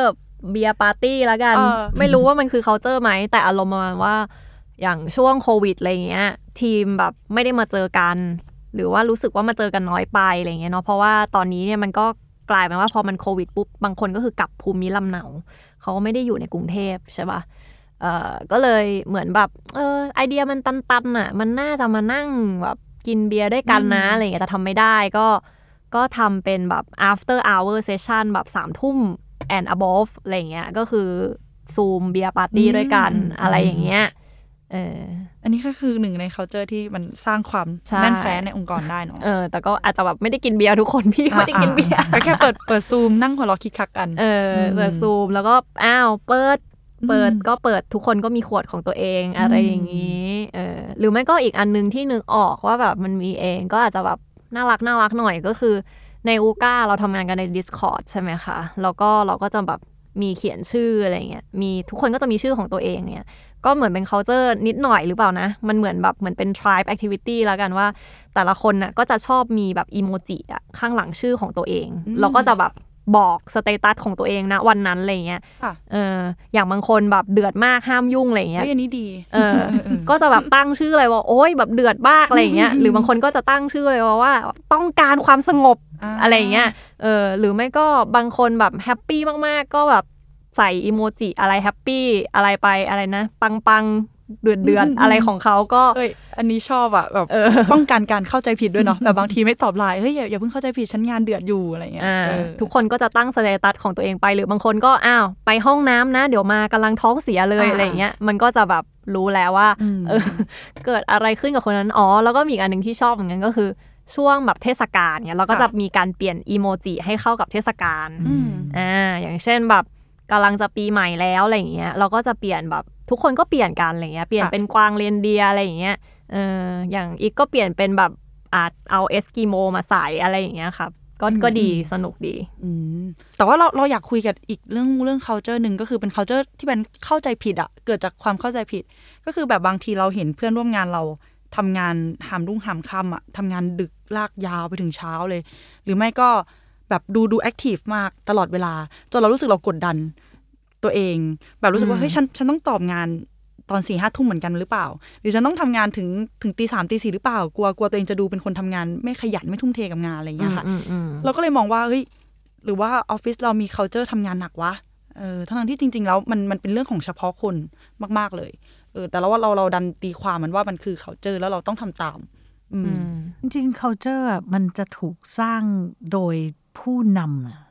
[SPEAKER 3] เบียร์ปาร์ตี้แล้วกัน
[SPEAKER 2] เออ
[SPEAKER 3] ไม่รู้ว่ามันคือ culture ไหม แต่อารมณ์ประมาณว่า อย่างช่วงโควิดอะไรเงี้ย ทีมแบบไม่ได้มาเจอกัน หรือว่ารู้สึกว่ามาเจอกันน้อยไปอะไรเงี้ยเนาะเพราะว่าตอนนี้เนี่ยมันก็กลายเป็นว่าพอมันโควิดปุ๊บบางคนก็คือกลับภูมิลำเนาเขาก็ไม่ได้อยู่ในกรุงเทพใช่ปะเอ่อก็เลยเหมือนแบบเออไอเดียมันตันๆอะ มันน่าจะมานั่งแบบ กินเบียร์ด้วยกันนะ
[SPEAKER 2] อืม
[SPEAKER 3] อะไรอย่างเงี้ยแต่ทำไม่ได้ก็ก็ทำเป็นแบบ after hour session แบบสามทุ่ม and above อะไรอย่างเงี้ยก็คือซูมเบียร์ปาร์ตี้ด้วยกันอะไรอย่างเงี้ยเออ
[SPEAKER 2] อันนี้ก็คือหนึ่งใน culture ที่มันสร้างความ
[SPEAKER 3] ใช่
[SPEAKER 2] แน่นแฟ้นในองค์กรได้เนาะ
[SPEAKER 3] เออแต่ก็อาจจะแบบไม่ได้กินเบียร์ทุกคนพี่ไม่ได้กินเบียร์
[SPEAKER 2] ก็แค่เปิดเปิดซูมนั่งหัวเราะคิกคักกัน
[SPEAKER 3] เออ
[SPEAKER 2] อืม
[SPEAKER 3] เปิดซูมแล้วก็อ้าวเปิด เปิด
[SPEAKER 2] อืม
[SPEAKER 3] ก็เปิดทุกคนก็มีขวดของตัวเองอะไร
[SPEAKER 2] อืม
[SPEAKER 3] อย่างนี้เออหรือไม่ก็อีกอันนึงที่นึกออกว่าแบบมันมีเองก็อาจจะแบบน่ารักน่ารักหน่อยก็คือในอูก้าเราทำงานกันใน Discord ใช่ไหมคะ แล้วก็เราก็จะแบบมีเขียนชื่ออะไรเงี้ย มีทุกคนก็จะมีชื่อของตัวเองเนี่ย ก็เหมือนเป็น culture นิดหน่อยหรือเปล่านะ มันเหมือนแบบเหมือนเป็น tribe activity แล้วกันว่า แต่ละคนน่ะก็จะชอบมีแบบอีโมจิอะข้างหลังชื่อของตัวเอง
[SPEAKER 2] อืม
[SPEAKER 3] เราก็จะแบบ บอก status ของตัวเองนะวันนั้นอะไรเงี้ย
[SPEAKER 2] ค่ะ
[SPEAKER 3] เอออย่างบางคนแบบเดือดมากห้ามยุ่งอะไรเงี้ย
[SPEAKER 2] เฮ้ยอันนี้ดี
[SPEAKER 3] เออก็จะแบบตั้งชื่อเลยว่าโอ๊ยแบบเดือดมากอะไรเงี้ย
[SPEAKER 2] อืม
[SPEAKER 3] หรือบางคนก็จะตั้งชื่อเลยว่าว่าต้องการความสงบอะไรเงี้ยเออหรือไม่ก็บางคนแบบแฮปปี้มากๆ ก็แบบใส่อีโมจิอะไรแฮปปี้อะไรไปอะไรนะ ปังปังๆ เดือดเดือดๆอะไรของเขาก็
[SPEAKER 2] เอ้ยอันนี้ชอบอะแบบ
[SPEAKER 3] เออ
[SPEAKER 2] ป้องกันการเข้าใจผิดด้วยเนาะแบบบางทีไม่ตอบไลน์เฮ้ยอย่าอย่าเพิ่งเข้าใจผิดฉันงานเดือดอยู่อะไรเงี้ย
[SPEAKER 3] อ่า
[SPEAKER 2] เออ
[SPEAKER 3] ทุกคนก็จะตั้งสเตตัสของตัวเองไปหรือบางคนก็อ้าวไปห้องน้ำนะ เดี๋ยวมากำลังท้องเสียเลย
[SPEAKER 2] อ่า
[SPEAKER 3] อะไรเงี้ยมันก็จะแบบรู้แล้วว่า
[SPEAKER 2] อืม
[SPEAKER 3] เออเกิดอะไรขึ้นกับคนนั้นอ๋อแล้วก็มีอีกอันหนึ่งที่ชอบเหมือนกันก็คือช่วงแบบเทศกาลเนี่ยเราก็จะมีการเปลี่ยนอีโมจิให้เข้ากับเทศกาล
[SPEAKER 2] อืม
[SPEAKER 3] อ่าอย่างเช่นแบบกำลังจะปีใหม่แล้วอะไรอย่างเงี้ยเราก็จะเปลี่ยนแบบ ทุกคนก็เปลี่ยนกันอะไรเงี้ยเปลี่ยน
[SPEAKER 2] ค่ะ
[SPEAKER 3] เป็นกวางเรนเดียร์อะไรอย่างเงี้ยเอออย่างอีกก็เปลี่ยนเป็นแบบอาจเอาเอสกิโมมาใส่อะไรอย่างเงี้ยครับก็ก็ดีสนุกดี
[SPEAKER 2] อืมแต่ว่าเราเราอยากคุยกับอีกเรื่องเรื่อง culture หนึ่งก็คือเป็น culture ที่เป็นเข้าใจผิดอะเกิดจากความเข้าใจผิด ก็คือแบบบางทีเราเห็นเพื่อนร่วมงานเราทำงานหามรุ่งหามค่ำอะทำงานดึกลากยาวไปถึงเช้าเลย หรือไม่ก็แบบดูดู active มากตลอดเวลาจนเรารู้สึกเรากดดัน ตัวเอง แบบรู้สึกว่า
[SPEAKER 3] อืม
[SPEAKER 2] เฮ้ยฉันฉันต้องตอบงานตอนสี่ห้าทุ่มเหมือนกันหรือเปล่า หรือฉันต้องทำงานถึงถึงตีสามตีสี่หรือเปล่ากลัวกลัวตัวเองจะดูเป็นคนทำงานไม่ขยันไม่ทุ่มเทกับงานอะไรอย่างเงี้ยค่ะ
[SPEAKER 3] อืมอืม
[SPEAKER 2] เราก็เลยมองว่าเฮ้ยหรือว่าออฟฟิศเรามี culture ทำงานหนักวะเออทั้งๆที่จริง ๆ แล้วมันมันเป็นเรื่องของเฉพาะคนมาก ๆ เลยเออแต่เราว่าเราเราดันตีความมันว่ามันคือ culture แล้วเราต้องทำตามอืม
[SPEAKER 3] อืม
[SPEAKER 4] จริงๆ culture อะมันจะถูกสร้างโดยผู้นำนะ
[SPEAKER 2] ค่ะ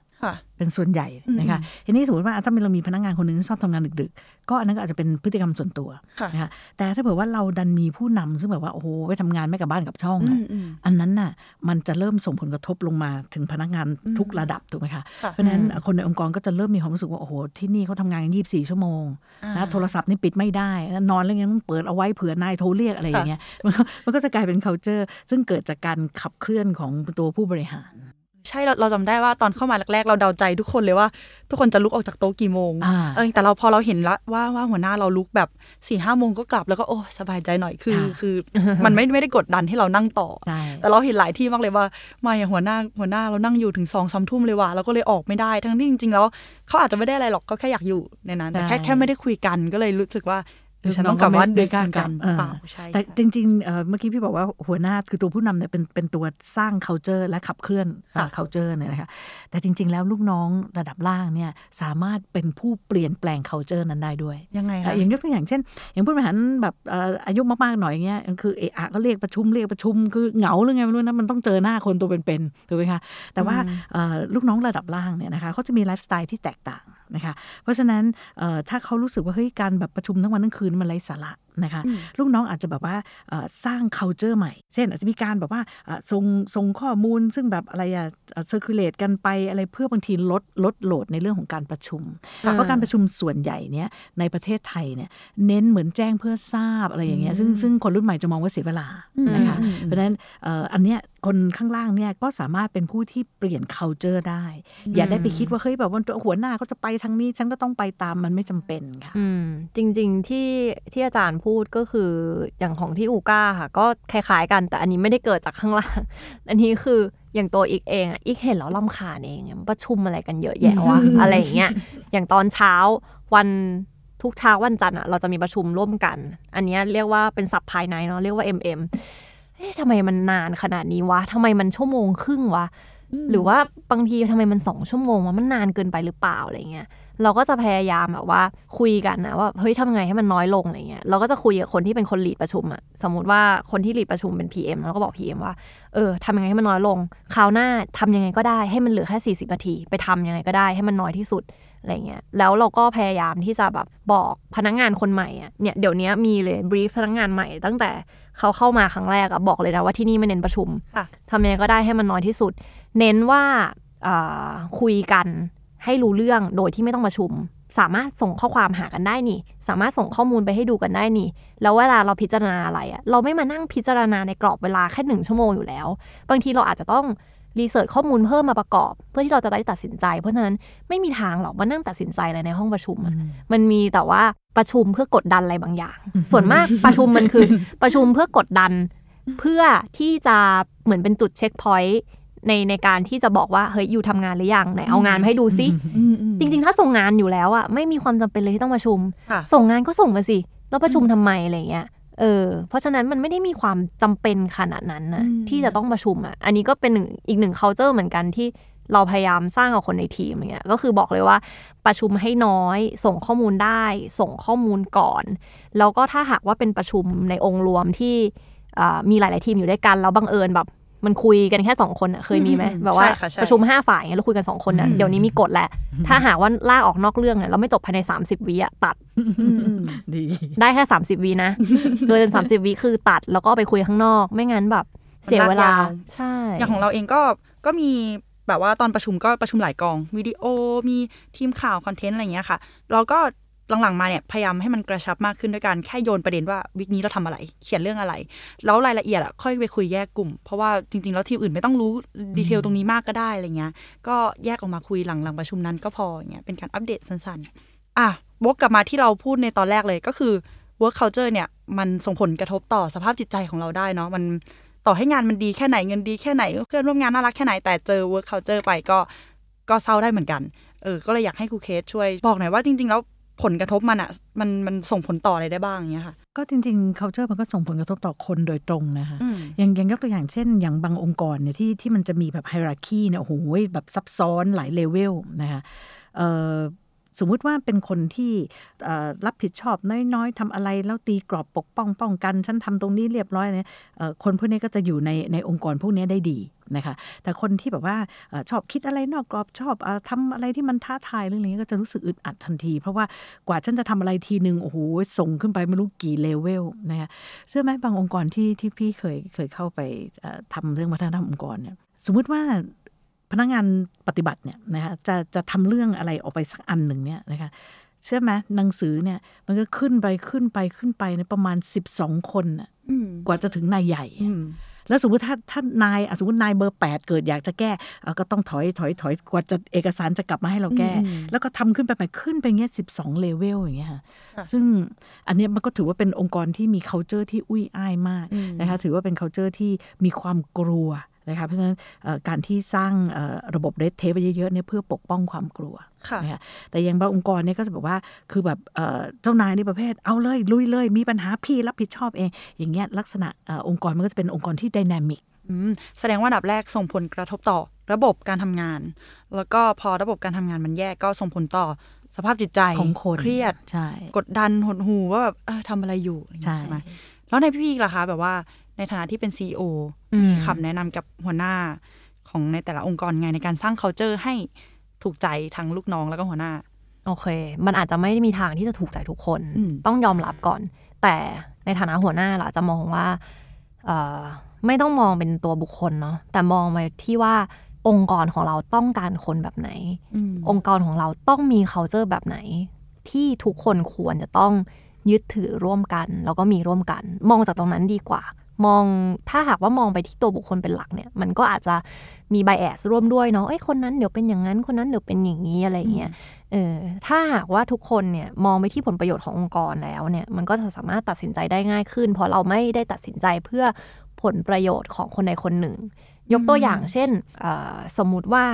[SPEAKER 4] เป็นส่วนใหญ่
[SPEAKER 2] อืม
[SPEAKER 4] นะคะทีนี้สมมติว่าถ้าเรามีพนักงานคนหนึ่งที่ชอบทำงานดึก ๆ ก็อันนั้นก็อาจจะเป็นพฤติกรรมส่วนตัว
[SPEAKER 2] ค่ะ
[SPEAKER 4] นะคะแต่ถ้าเผื่อว่าเราดันมีผู้นำซึ่งแบบว่าโอ้โหไปทำงานไม่กับบ้านกับช่อง
[SPEAKER 2] อื
[SPEAKER 4] อะ
[SPEAKER 2] มอืม
[SPEAKER 4] อันนั้นน่ะมันจะเริ่มส่งผลกระทบลงมาถึงพนักงาน
[SPEAKER 2] อืม
[SPEAKER 4] ทุกระดับถูกไหมคะ
[SPEAKER 2] ค่ะ
[SPEAKER 4] เพราะฉะนั้นคนในองค์กรก็จะเริ่มมีความรู้สึกว่าโอ้โหที่นี่เขาทำงานกันยี่สิบสี่ชั่วโมง
[SPEAKER 2] อ่า
[SPEAKER 4] นะโทรศัพท์นี่ปิดไม่ได้นะนอนแล้วยังต้องเปิดเอาไว้เผื่อนายโทรเรียกอะไรอย่างเงี้ยมันก็มันก็จะกลายเป็น culture ซึ่งเกิดจากการขับเคลื่อนของตัวผู้บริหาร
[SPEAKER 2] ใช่เราเราจำได้ว่าตอนเข้ามาแรกๆ เราเดาใจทุกคนเลยว่า ทุกคนจะลุกออกจากโต๊ะกี่โมง
[SPEAKER 4] อ่า
[SPEAKER 2] เออแต่เราพอเราเห็นละว่าว่าหัวหน้าเราลุกแบบสี่ห้าโมงก็กลับแล้วก็โอ้สบายใจหน่อยคือ
[SPEAKER 4] ค่ะ
[SPEAKER 2] คือมันไม่ไม่ได้กดดันให้เรานั่งต่อ
[SPEAKER 4] ใช่
[SPEAKER 2] แต่เราเห็นหลายที่มากเลยว่ามาอย่างหัวหน้าหัวหน้าเรานั่งอยู่ถึงสองสามทุ่มเลยว่ะเราก็เลยออกไม่ได้ทั้งที่จริงๆแล้วเขาอาจจะไม่ได้อะไรหรอกเขาแค่อยากอยู่ในนั้นแต่แค่แค่ไม่ได้คุยกันก็เลยรู้สึกว่า เออฉันต้องกลับบ้านดึกเหมือนกันเปล่าใช่
[SPEAKER 4] แต่จริงๆเอ่อเมื่อกี้พี่บอกว่าหัวหน้าคือตัวผู้นำเนี่ยเป็นเป็นตัวสร้าง culture และขับเคลื่อนอ่า culture เนี่ยนะคะแต่จริง ๆ แล้วลูกน้องระดับล่างเนี่ยสามารถเป็นผู้เปลี่ยนแปลง culture นั้นได้ด้วย
[SPEAKER 2] ยังไง
[SPEAKER 4] อะ
[SPEAKER 2] คะ
[SPEAKER 4] อย่างยกตัวอย่างเช่น อย่างผู้บริหารแบบเอ่ออายุมากๆหน่อยเงี้ยคือเอะอะก็เรียกประชุมเรียกประชุมคือเหงาหรือไงไม่รู้นะมันต้องเจอหน้าคนตัวเป็นๆถูกไหมคะแต่ว่าเอ่อลูกน้องระดับล่างเนี่ยนะคะเขาจะมีไลฟ์สไตล์ที่แตกต่าง นะคะ เพราะฉะนั้นถ้าเขารู้สึกว่าเฮ้ยการแบบประชุมทั้งวันทั้งคืนมันไร้สาระ นะคะลูกน้องอาจจะแบบว่าเอ่อสร้าง culture ใหม่ เช่นอาจจะมีการแบบว่าเอ่อส่งส่งข้อมูล ซึ่งแบบอะไรอะเอ่อ circulate กันไปอะไรเพื่อบางทีลดลดโหลดในเรื่องของการประชุม
[SPEAKER 3] อ่า
[SPEAKER 4] เพราะการประชุมส่วนใหญ่เนี่ยในประเทศไทยเนี่ยเน้นเหมือนแจ้งเพื่อทราบอะไรอย่างเงี้ยซึ่งซึ่งคนรุ่นใหม่จะมองว่าเสียเวลานะคะ
[SPEAKER 2] อืม
[SPEAKER 4] เพราะฉะนั้นเอ่ออันเนี้ยคนข้างล่างเนี่ยก็สามารถเป็นผู้ที่เปลี่ยน culture ได้ อย่าได้ไปคิดว่าเฮ้ยแบบว่าหัวหน้าเขาจะไปทางนี้ฉันก็ต้องไปตามมันไม่จำเป็นค่ะ
[SPEAKER 3] อืมจริง ๆที่ที่อาจารย์พูดก็คืออย่างของที่อูก้าค่ะ ก็คล้ายๆกันแต่อันนี้ไม่ได้เกิดจากข้างล่าง อันนี้คืออย่างตัวอีกเองอะอีกเห็นแล้วลำคาญเองอะมันประชุมอะไรกันเยอะแยะวะอะไรอย่างเงี้ยอย่างตอนเช้าวันทุกเช้าวันจันทร์อะเราจะมีประชุมร่วมกัน อันเนี้ยเรียกว่าเป็นศัพท์ภายในเนาะเรียกว่า MM เอ๊ะทำไมมันนานขนาดนี้วะทำไมมันชั่วโมงครึ่งวะหรือว่าบางทีทำไมมันสองชั่วโมงวะมันนานเกินไปหรือเปล่าอะไรเงี้ย เราก็จะพยายามแบบว่าคุยกันนะว่าเฮ้ยทำไงให้มันน้อยลงอะไรเงี้ยเราก็จะคุยกับคนที่เป็นคนหลีดประชุมอะสมมุติว่าคนที่หลีดประชุมเป็น PM เราก็บอก PM ว่าเออทำยังไงให้มันน้อยลงคราวหน้าทำยังไงก็ได้ให้มันเหลือแค่ 40นาที ไปทำยังไงก็ได้ให้มันน้อยที่สุดอะไรเงี้ยแล้วเราก็พยายามที่จะแบบบอกพนักงานคนใหม่อะเนี่ยเดี๋ยวนี้มีเลยบรีฟพนักงานใหม่ ตั้งแต่เขาเข้ามาครั้งแรกอะบอกเลยนะว่าที่นี่ไม่เน้นประชุม
[SPEAKER 2] ค่ะ
[SPEAKER 3] ทำยังไงก็ได้ให้มันน้อยที่สุด เน้นว่าอ่าคุยกัน ให้รู้เรื่องโดยที่ไม่ต้องประชุม สามารถส่งข้อความหากันได้นี่ สามารถส่งข้อมูลไปให้ดูกันได้นี่ แล้วเวลาเราพิจารณาอะไรอะเราไม่มานั่งพิจารณาในกรอบเวลาแค่หนึ่งชั่วโมงอยู่แล้ว บางทีเราอาจจะต้องรีเสิร์ชข้อมูลเพิ่มมาประกอบ เพื่อที่เราจะได้ตัดสินใจ เพราะฉะนั้นไม่มีทางหรอกมานั่งตัดสินใจอะไรในห้องประชุมอะมันมีแต่ว่าประชุมเพื่อกดดันอะไรบางอย่าง ส่วนมากประชุมมันคือประชุมเพื่อกดดัน เพื่อที่จะเหมือนเป็นจุดเช็คพอยต์ ในในการที่จะบอกว่าเฮ้ยอยู่ทำงานหรือยังไหนเอางานมาให้ดูซิจริง ๆ ถ้าส่งงานอยู่แล้วอะไม่มีความจำเป็นเลยที่ต้องประชุม
[SPEAKER 2] ค่ะ
[SPEAKER 3] ส่งงานก็ส่งมาสิ แล้วประชุมทำไมอะไรเงี้ยเออเพราะฉะนั้นมันไม่ได้มีความจำเป็นขนาดนั้นนะ
[SPEAKER 2] อืม
[SPEAKER 3] ที่จะต้องประชุมอะอันนี้ก็เป็นหนึ่งอีกหนึ่ง culture เหมือนกันที่เราพยายามสร้างกับคนในทีมอย่างเงี้ยก็คือบอกเลยว่าประชุมให้น้อย ส่งข้อมูลได้ ส่งข้อมูลก่อน แล้วก็ถ้าหากว่าเป็นประชุมในองค์รวมที่อ่ามีหลาย ๆ ทีมอยู่ด้วยกันแล้วบังเอิญแบบ มันคุยกันแค่สองคนอะเคยมีไหม
[SPEAKER 2] อืม
[SPEAKER 3] แบบว่า
[SPEAKER 2] ใช่ค่ะใช่
[SPEAKER 3] ประชุมห้าฝ่ายเงี้ยเราคุยกันสองคนอะเดี๋ยวนี้มีกฎแหละ ถ้าหากว่าลากออกนอกเรื่องเนี่ยเราไม่จบภายใน 30วิอะตัด
[SPEAKER 4] ดี
[SPEAKER 3] ได้แค่ 30วินะเกิน30วิคือตัดแล้วก็ไปคุยข้างนอก ไม่งั้นแบบเสียเวลา
[SPEAKER 2] มันลากยาว
[SPEAKER 3] ใช่
[SPEAKER 2] อย่างของเราเองก็ก็มีแบบว่าตอนประชุมก็ประชุมหลายกองวิดีโอมีทีมข่าวคอนเทนต์อะไรอย่างเงี้ยค่ะ เราก็ หลังๆมาเนี่ยพยายามให้มันกระชับมากขึ้นด้วยการแค่โยนประเด็นว่าวิกนี้เราทำอะไร เขียนเรื่องอะไร แล้วรายละเอียดอะค่อยไปคุยแยกกลุ่ม เพราะว่าจริง ๆ แล้วทีมอื่นไม่ต้องรู้ดีเทลตรงนี้มากก็ได้อะไรเงี้ยก็แยกออกมาคุยหลังหลังประชุมนั้นก็พออย่างเงี้ยเป็นการอัปเดตสั้นๆอะวกกลับมาที่เราพูดในตอนแรกเลยก็คือ work culture เนี่ยมันส่งผลกระทบต่อสภาพจิตใจของเราได้เนาะมันต่อให้งานมันดีแค่ไหนเงินดีแค่ไหนเพื่อนร่วมงานน่ารักแค่ไหนแต่เจอ work culture ไปก็ก็เศร้าได้เหมือนกันเออก็เลยอยากให้ครูเคสช่วยบอกหน่อยว่าจริง ๆ แล้ว ผลกระทบมันอะมันมันส่งผลต่ออะไรได้บ้างอย่างเงี้ยค่ะ
[SPEAKER 4] ก็จริงๆ culture มันก็ส่งผลกระทบต่อคนโดยตรงนะคะ
[SPEAKER 2] อืม
[SPEAKER 4] อย่างอย่างยกตัวอย่างเช่น อย่างบางองค์กรเนี่ยที่ที่มันจะมีแบบไฮรักีเนี่ยโอ้โหแบบซับซ้อนหลายเลเวลนะคะเอ่อ สมมุติว่าเป็นคนที่รับผิดชอบน้อยๆทำอะไรแล้วตีกรอบปกป้องป้องกัน ฉันทำตรงนี้เรียบร้อยเนี่ยคนพวกนี้ก็จะอยู่ในในองค์กรพวกนี้ได้ดีนะคะแต่คนที่แบบว่าอชอบคิดอะไรนอกกรอบชอบออทำอะไรที่มันท้าทายเรื่องนี้ก็จะรู้สึกอึดอัดทันที เพราะว่ากว่าฉันจะทำอะไรทีหนึ่งโอ้โหส่งขึ้นไปไม่รู้กี่เลเวลนะคะเชื่อไหมบางองค์กรที่ที่พี่เคยเคยเข้าไปเอ่อทำเรื่องวัฒนธรรมองค์กรเนี่ยสมมุติว่า พนักงานปฏิบัติเนี่ยนะคะจะจะทำเรื่องอะไรออกไปสักอันหนึ่งเนี่ยนะคะเชื่อไหมหนังสือเนี่ย มันก็ขึ้นไปขึ้นไปขึ้นไปในประมาณ12คนน่ะ
[SPEAKER 2] อืม
[SPEAKER 4] กว่าจะถึงนายใหญ่
[SPEAKER 2] อืม
[SPEAKER 4] แล้วสมมติถ้าถ้านายอะสมมตินายเบอร์8เกิดอยากจะแก้เอ่อก็ต้องถอยถอยถอยกว่าจะเอกสารจะกลับมาให้เราแก้
[SPEAKER 2] อืม
[SPEAKER 4] แล้วก็ทำขึ้นไปใหม่ขึ้นไปเงี้ยสิบสองเลเวลอย่างเงี้ยค่ะ
[SPEAKER 2] ค่ะ
[SPEAKER 4] ซึ่งอันเนี้ยมันก็ถือว่าเป็นองค์กรที่มี culture ที่อุ้ยอ้ายมาก
[SPEAKER 2] อืม
[SPEAKER 4] นะคะถือว่าเป็น culture ที่มีความกลัว นะคะเพราะฉะนั้นเอ่อการที่สร้างเอ่อระบบเรดเทปไว้เยอะๆเนี่ยเพื่อปกป้องความกลัว
[SPEAKER 2] ค่ะ
[SPEAKER 4] นะคะแต่อยังบางองค์กรเนี่ยก็จะบอกว่าคือแบบเอ่อเจ้านายในประเภทเอาเลยลุยเลยมีปัญหาพี่รับผิดชอบเอง อย่างเงี้ยลักษณะเอ่อองค์กรมันก็จะเป็นองค์กรที่ dynamic
[SPEAKER 2] อืมแสดงว่าอันดับแรกส่งผลกระทบต่อระบบการทำงาน แล้วก็พอระบบการทำงานมันแย่ก็ส่งผลต่อสภาพจิตใจ
[SPEAKER 4] ของคน
[SPEAKER 2] เครียด
[SPEAKER 4] ใช่
[SPEAKER 2] กดดันหดหูว่าแบบเออทำอะไรอยู่อะไรอย่างเงี้ย
[SPEAKER 4] ใช่
[SPEAKER 2] ใช่ไหมแล้วในพี่พีกล่ะคะแบบว่า ในฐานะที่เป็นซีอ
[SPEAKER 3] อืม
[SPEAKER 2] มีคำแนะนำกับหัวหน้าของในแต่ละองค์กรไงในการสร้าง culture ให้ถูกใจทั้งลูกน้องแล้วก็หัวหน้า
[SPEAKER 3] โอเค มันอาจจะไม่ได้มีทางที่จะถูกใจทุกคน
[SPEAKER 2] อืม
[SPEAKER 3] ต้องยอมรับก่อน แต่ในฐานะหัวหน้าเราอาจจะมองว่าเอ่อไม่ต้องมองเป็นตัวบุคคลเนาะ แต่มองไปที่ว่าองค์กรของเราต้องการคนแบบไหน
[SPEAKER 2] อืม
[SPEAKER 3] องค์กรของเราต้องมี culture แบบไหน ที่ทุกคนควรจะต้องยึดถือร่วมกัน แล้วก็มีร่วมกัน มองจากตรงนั้นดีกว่า มองถ้าหากว่ามองไปที่ตัวบุคคลเป็นหลักเนี่ย มันก็อาจจะมี bias ร่วมด้วยเนาะเอ้ยคนนั้นเดี๋ยวเป็นอย่างนั้นคนนั้นเดี๋ยวเป็นอย่างนี้อะไรอย่างเงี้ยเออถ้าหากว่าทุกคนเนี่ยมองไปที่ผลประโยชน์ขององค์กรแล้วเนี่ยมันก็จะสามารถตัดสินใจได้ง่ายขึ้น เพราะเราไม่ได้ตัดสินใจเพื่อผลประโยชน์ของคนใดคนหนึ่ง ยกตัวอย่างเช่นเอ่อสมมุติว่า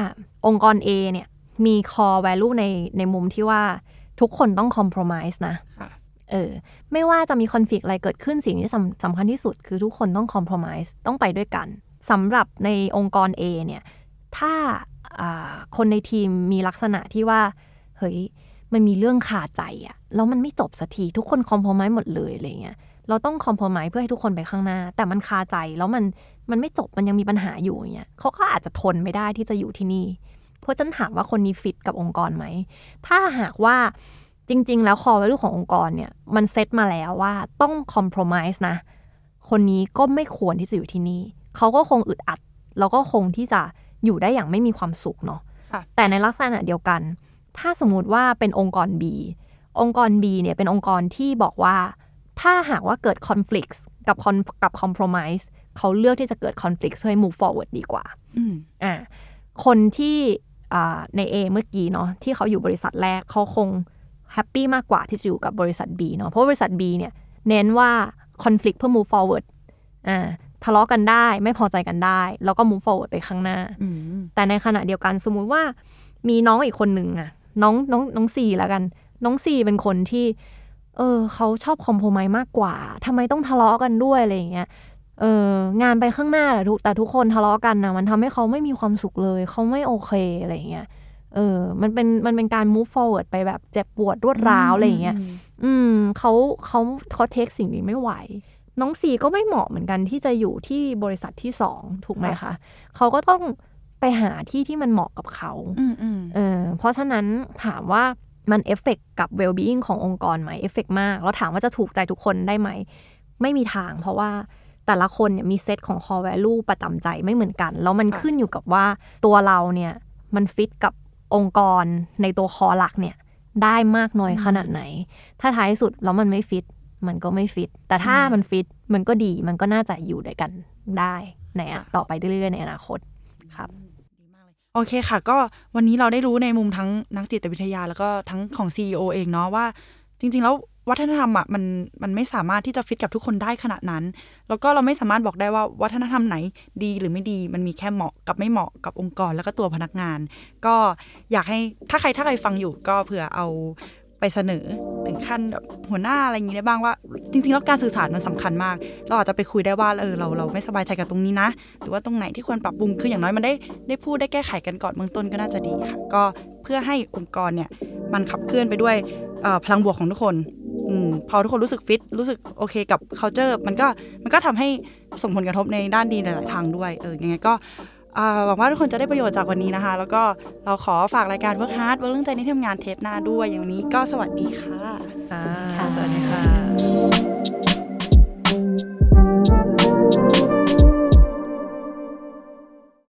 [SPEAKER 3] องค์กร A เนี่ยมี core value ในในมุมที่ว่าทุกคนต้อง compromise นะ
[SPEAKER 2] ค่ะ
[SPEAKER 3] เออไม่ว่าจะมี conflict อะไรเกิดขึ้นสิ่งที่สำสำคัญที่สุด คือทุกคนต้อง compromise ต้องไปด้วยกันสำหรับในองค์กร A เนี่ยถ้าคนในทีมมีลักษณะที่ว่า เฮ้ย มันมีเรื่องขาดใจอะแล้วมันไม่จบสักที ทุกคนคอม p r o m i s e หมดเลยอะไรเงี้ยเราต้องคอม p r o m i s e เพื่อให้ทุกคนไปข้างหน้า แต่มันคาใจแล้วมันมันไม่จบมันยังมีปัญหาอยู่อย่างเงี้ยเขาก็อาจจะทนไม่ได้ที่จะอยู่ที่นี่ เพราะฉันถามว่าคนนี้ฟิตกับองค์กรไหมถ้าหากว่า จริง ๆ แล้วคอ value ขององค์กรเนี่ยมันเซตมาแล้วว่าต้องคอม p r o m i s e นะ คนนี้ก็ไม่ควรที่จะอยู่ที่นี่ เขาก็คงอึดอัด แล้วก็คงที่จะอยู่ได้อย่างไม่มีความสุขเนาะ
[SPEAKER 2] ค่ะ
[SPEAKER 3] แต่ในลักษณะเดียวกัน ถ้าสมมุติว่าเป็นองค์กร B องค์กร B เนี่ยเป็นองค์กรที่บอกว่า ถ้าหากว่าเกิด conflict กับ con- กับ compromise เขาเลือกที่จะเกิด conflict เพื่อให้ move forward ดีกว่า
[SPEAKER 2] อืม
[SPEAKER 3] อ่า คนที่อ่าใน A เมื่อกี้เนาะที่เขาอยู่บริษัทแรกเขาคง แฮปปี้มากกว่าที่จะอยู่กับบริษัท B เนาะเพราะบริษัท B เนี่ยเน้นว่า conflict เพื่อ move forward อ่าทะเลาะกันได้ไม่พอใจกันได้ แล้วก็ move forward ไปข้างหน้า
[SPEAKER 2] อืม
[SPEAKER 3] แต่ในขณะเดียวกันสมมุติว่ามีน้องอีกคนหนึ่งอะน้องน้องน้องซีแล้วกัน น้องซีเป็นคนที่ เออเขาชอบคอมโพมายมากกว่าทำไมต้องทะเลาะกันด้วยอะไรอย่างเงี้ยเอองานไปข้างหน้าแต่ทุกแต่ทุกคนทะเลาะกันนะมันทำให้เขาไม่มีความสุขเลย เขาไม่โอเคอะไรอย่างเงี้ย เออ มันเป็นมันเป็นการ move forward ไปแบบเจ็บปวดรวดร้าวอะไรอย่างเงี้ย อืมเขาเขาเขาเทคสิ่งนี้ไม่ไหว น้องสีก็ไม่เหมาะเหมือนกันที่จะอยู่ที่บริษัทที่สองถูกไหมคะเขาก็ต้องไปหาที่ที่มันเหมาะกับเขา
[SPEAKER 2] อืมอืม
[SPEAKER 3] เออเพราะฉะนั้นถามว่ามันเอฟเฟกกับ well-being ขององค์กรไหมเอฟเฟกมาก แล้วถามว่าจะถูกใจทุกคนได้ไหม ไม่มีทาง เพราะว่าแต่ละคนเนี่ยมีเซตของ core value ประจำใจไม่เหมือนกัน แล้วมันขึ้นอยู่กับว่าตัวเราเนี่ยมันฟิตกับ องค์กรในตัว core หลักเนี่ยได้มากน้อยขนาดไหน ถ้าท้ายสุดแล้วมันไม่ฟิต มันก็ไม่ฟิต แต่ถ้ามันฟิต มันก็ดี มันก็น่าจะอยู่ด้วยกันได้ในอะต่อไปเรื่อยๆในอนาคตครับ
[SPEAKER 2] โอเคค่ะ ก็วันนี้เราได้รู้ในมุมทั้งนักจิตวิทยา แล้วก็ทั้งของ CEO เองเนาะว่า จริง ๆ แล้ว วัฒนธรรมอะมันมันไม่สามารถที่จะฟิตกับทุกคนได้ขนาดนั้น แล้วก็เราไม่สามารถบอกได้ว่าวัฒนธรรมไหนดีหรือไม่ดี มันมีแค่เหมาะกับไม่เหมาะกับองค์กรแล้วก็ตัวพนักงาน ก็อยากให้ถ้าใครถ้าใครฟังอยู่ก็เผื่อเอาไปเสนอถึงขั้นแบบหัวหน้าอะไรอย่างนี้ได้บ้างว่า จริงๆ แล้วการสื่อสารมันสำคัญมาก เราอาจจะไปคุยได้ว่าเออเราเราไม่สบายใจกับตรงนี้นะ หรือว่าตรงไหนที่ควรปรับปรุงคืออย่างน้อยมันได้ได้พูดได้แก้ไขกันก่อนเบื้องต้นก็น่าจะดีค่ะ ก็เพื่อให้องค์กรเนี่ยมันขับเคลื่อนไปด้วยออพลังบวกของทุกคน อืมพอทุกคนรู้สึกฟิตรู้สึกโอเคกับ culture มันก็มันก็ทำให้ส่งผลกระทบในด้านดีหลาย ๆ ทางด้วยเออยังไงก็อ่าหวังว่าทุกคนจะได้ประโยชน์จากวันนี้นะคะ แล้วก็เราขอฝากรายการ Work Hard เวิร์กเรื่องใจในที่ทำงานเทปหน้าด้วย อย่างวันนี้ก็สวัสดีค่ะ
[SPEAKER 3] ค่ะสวัสดีค่ะ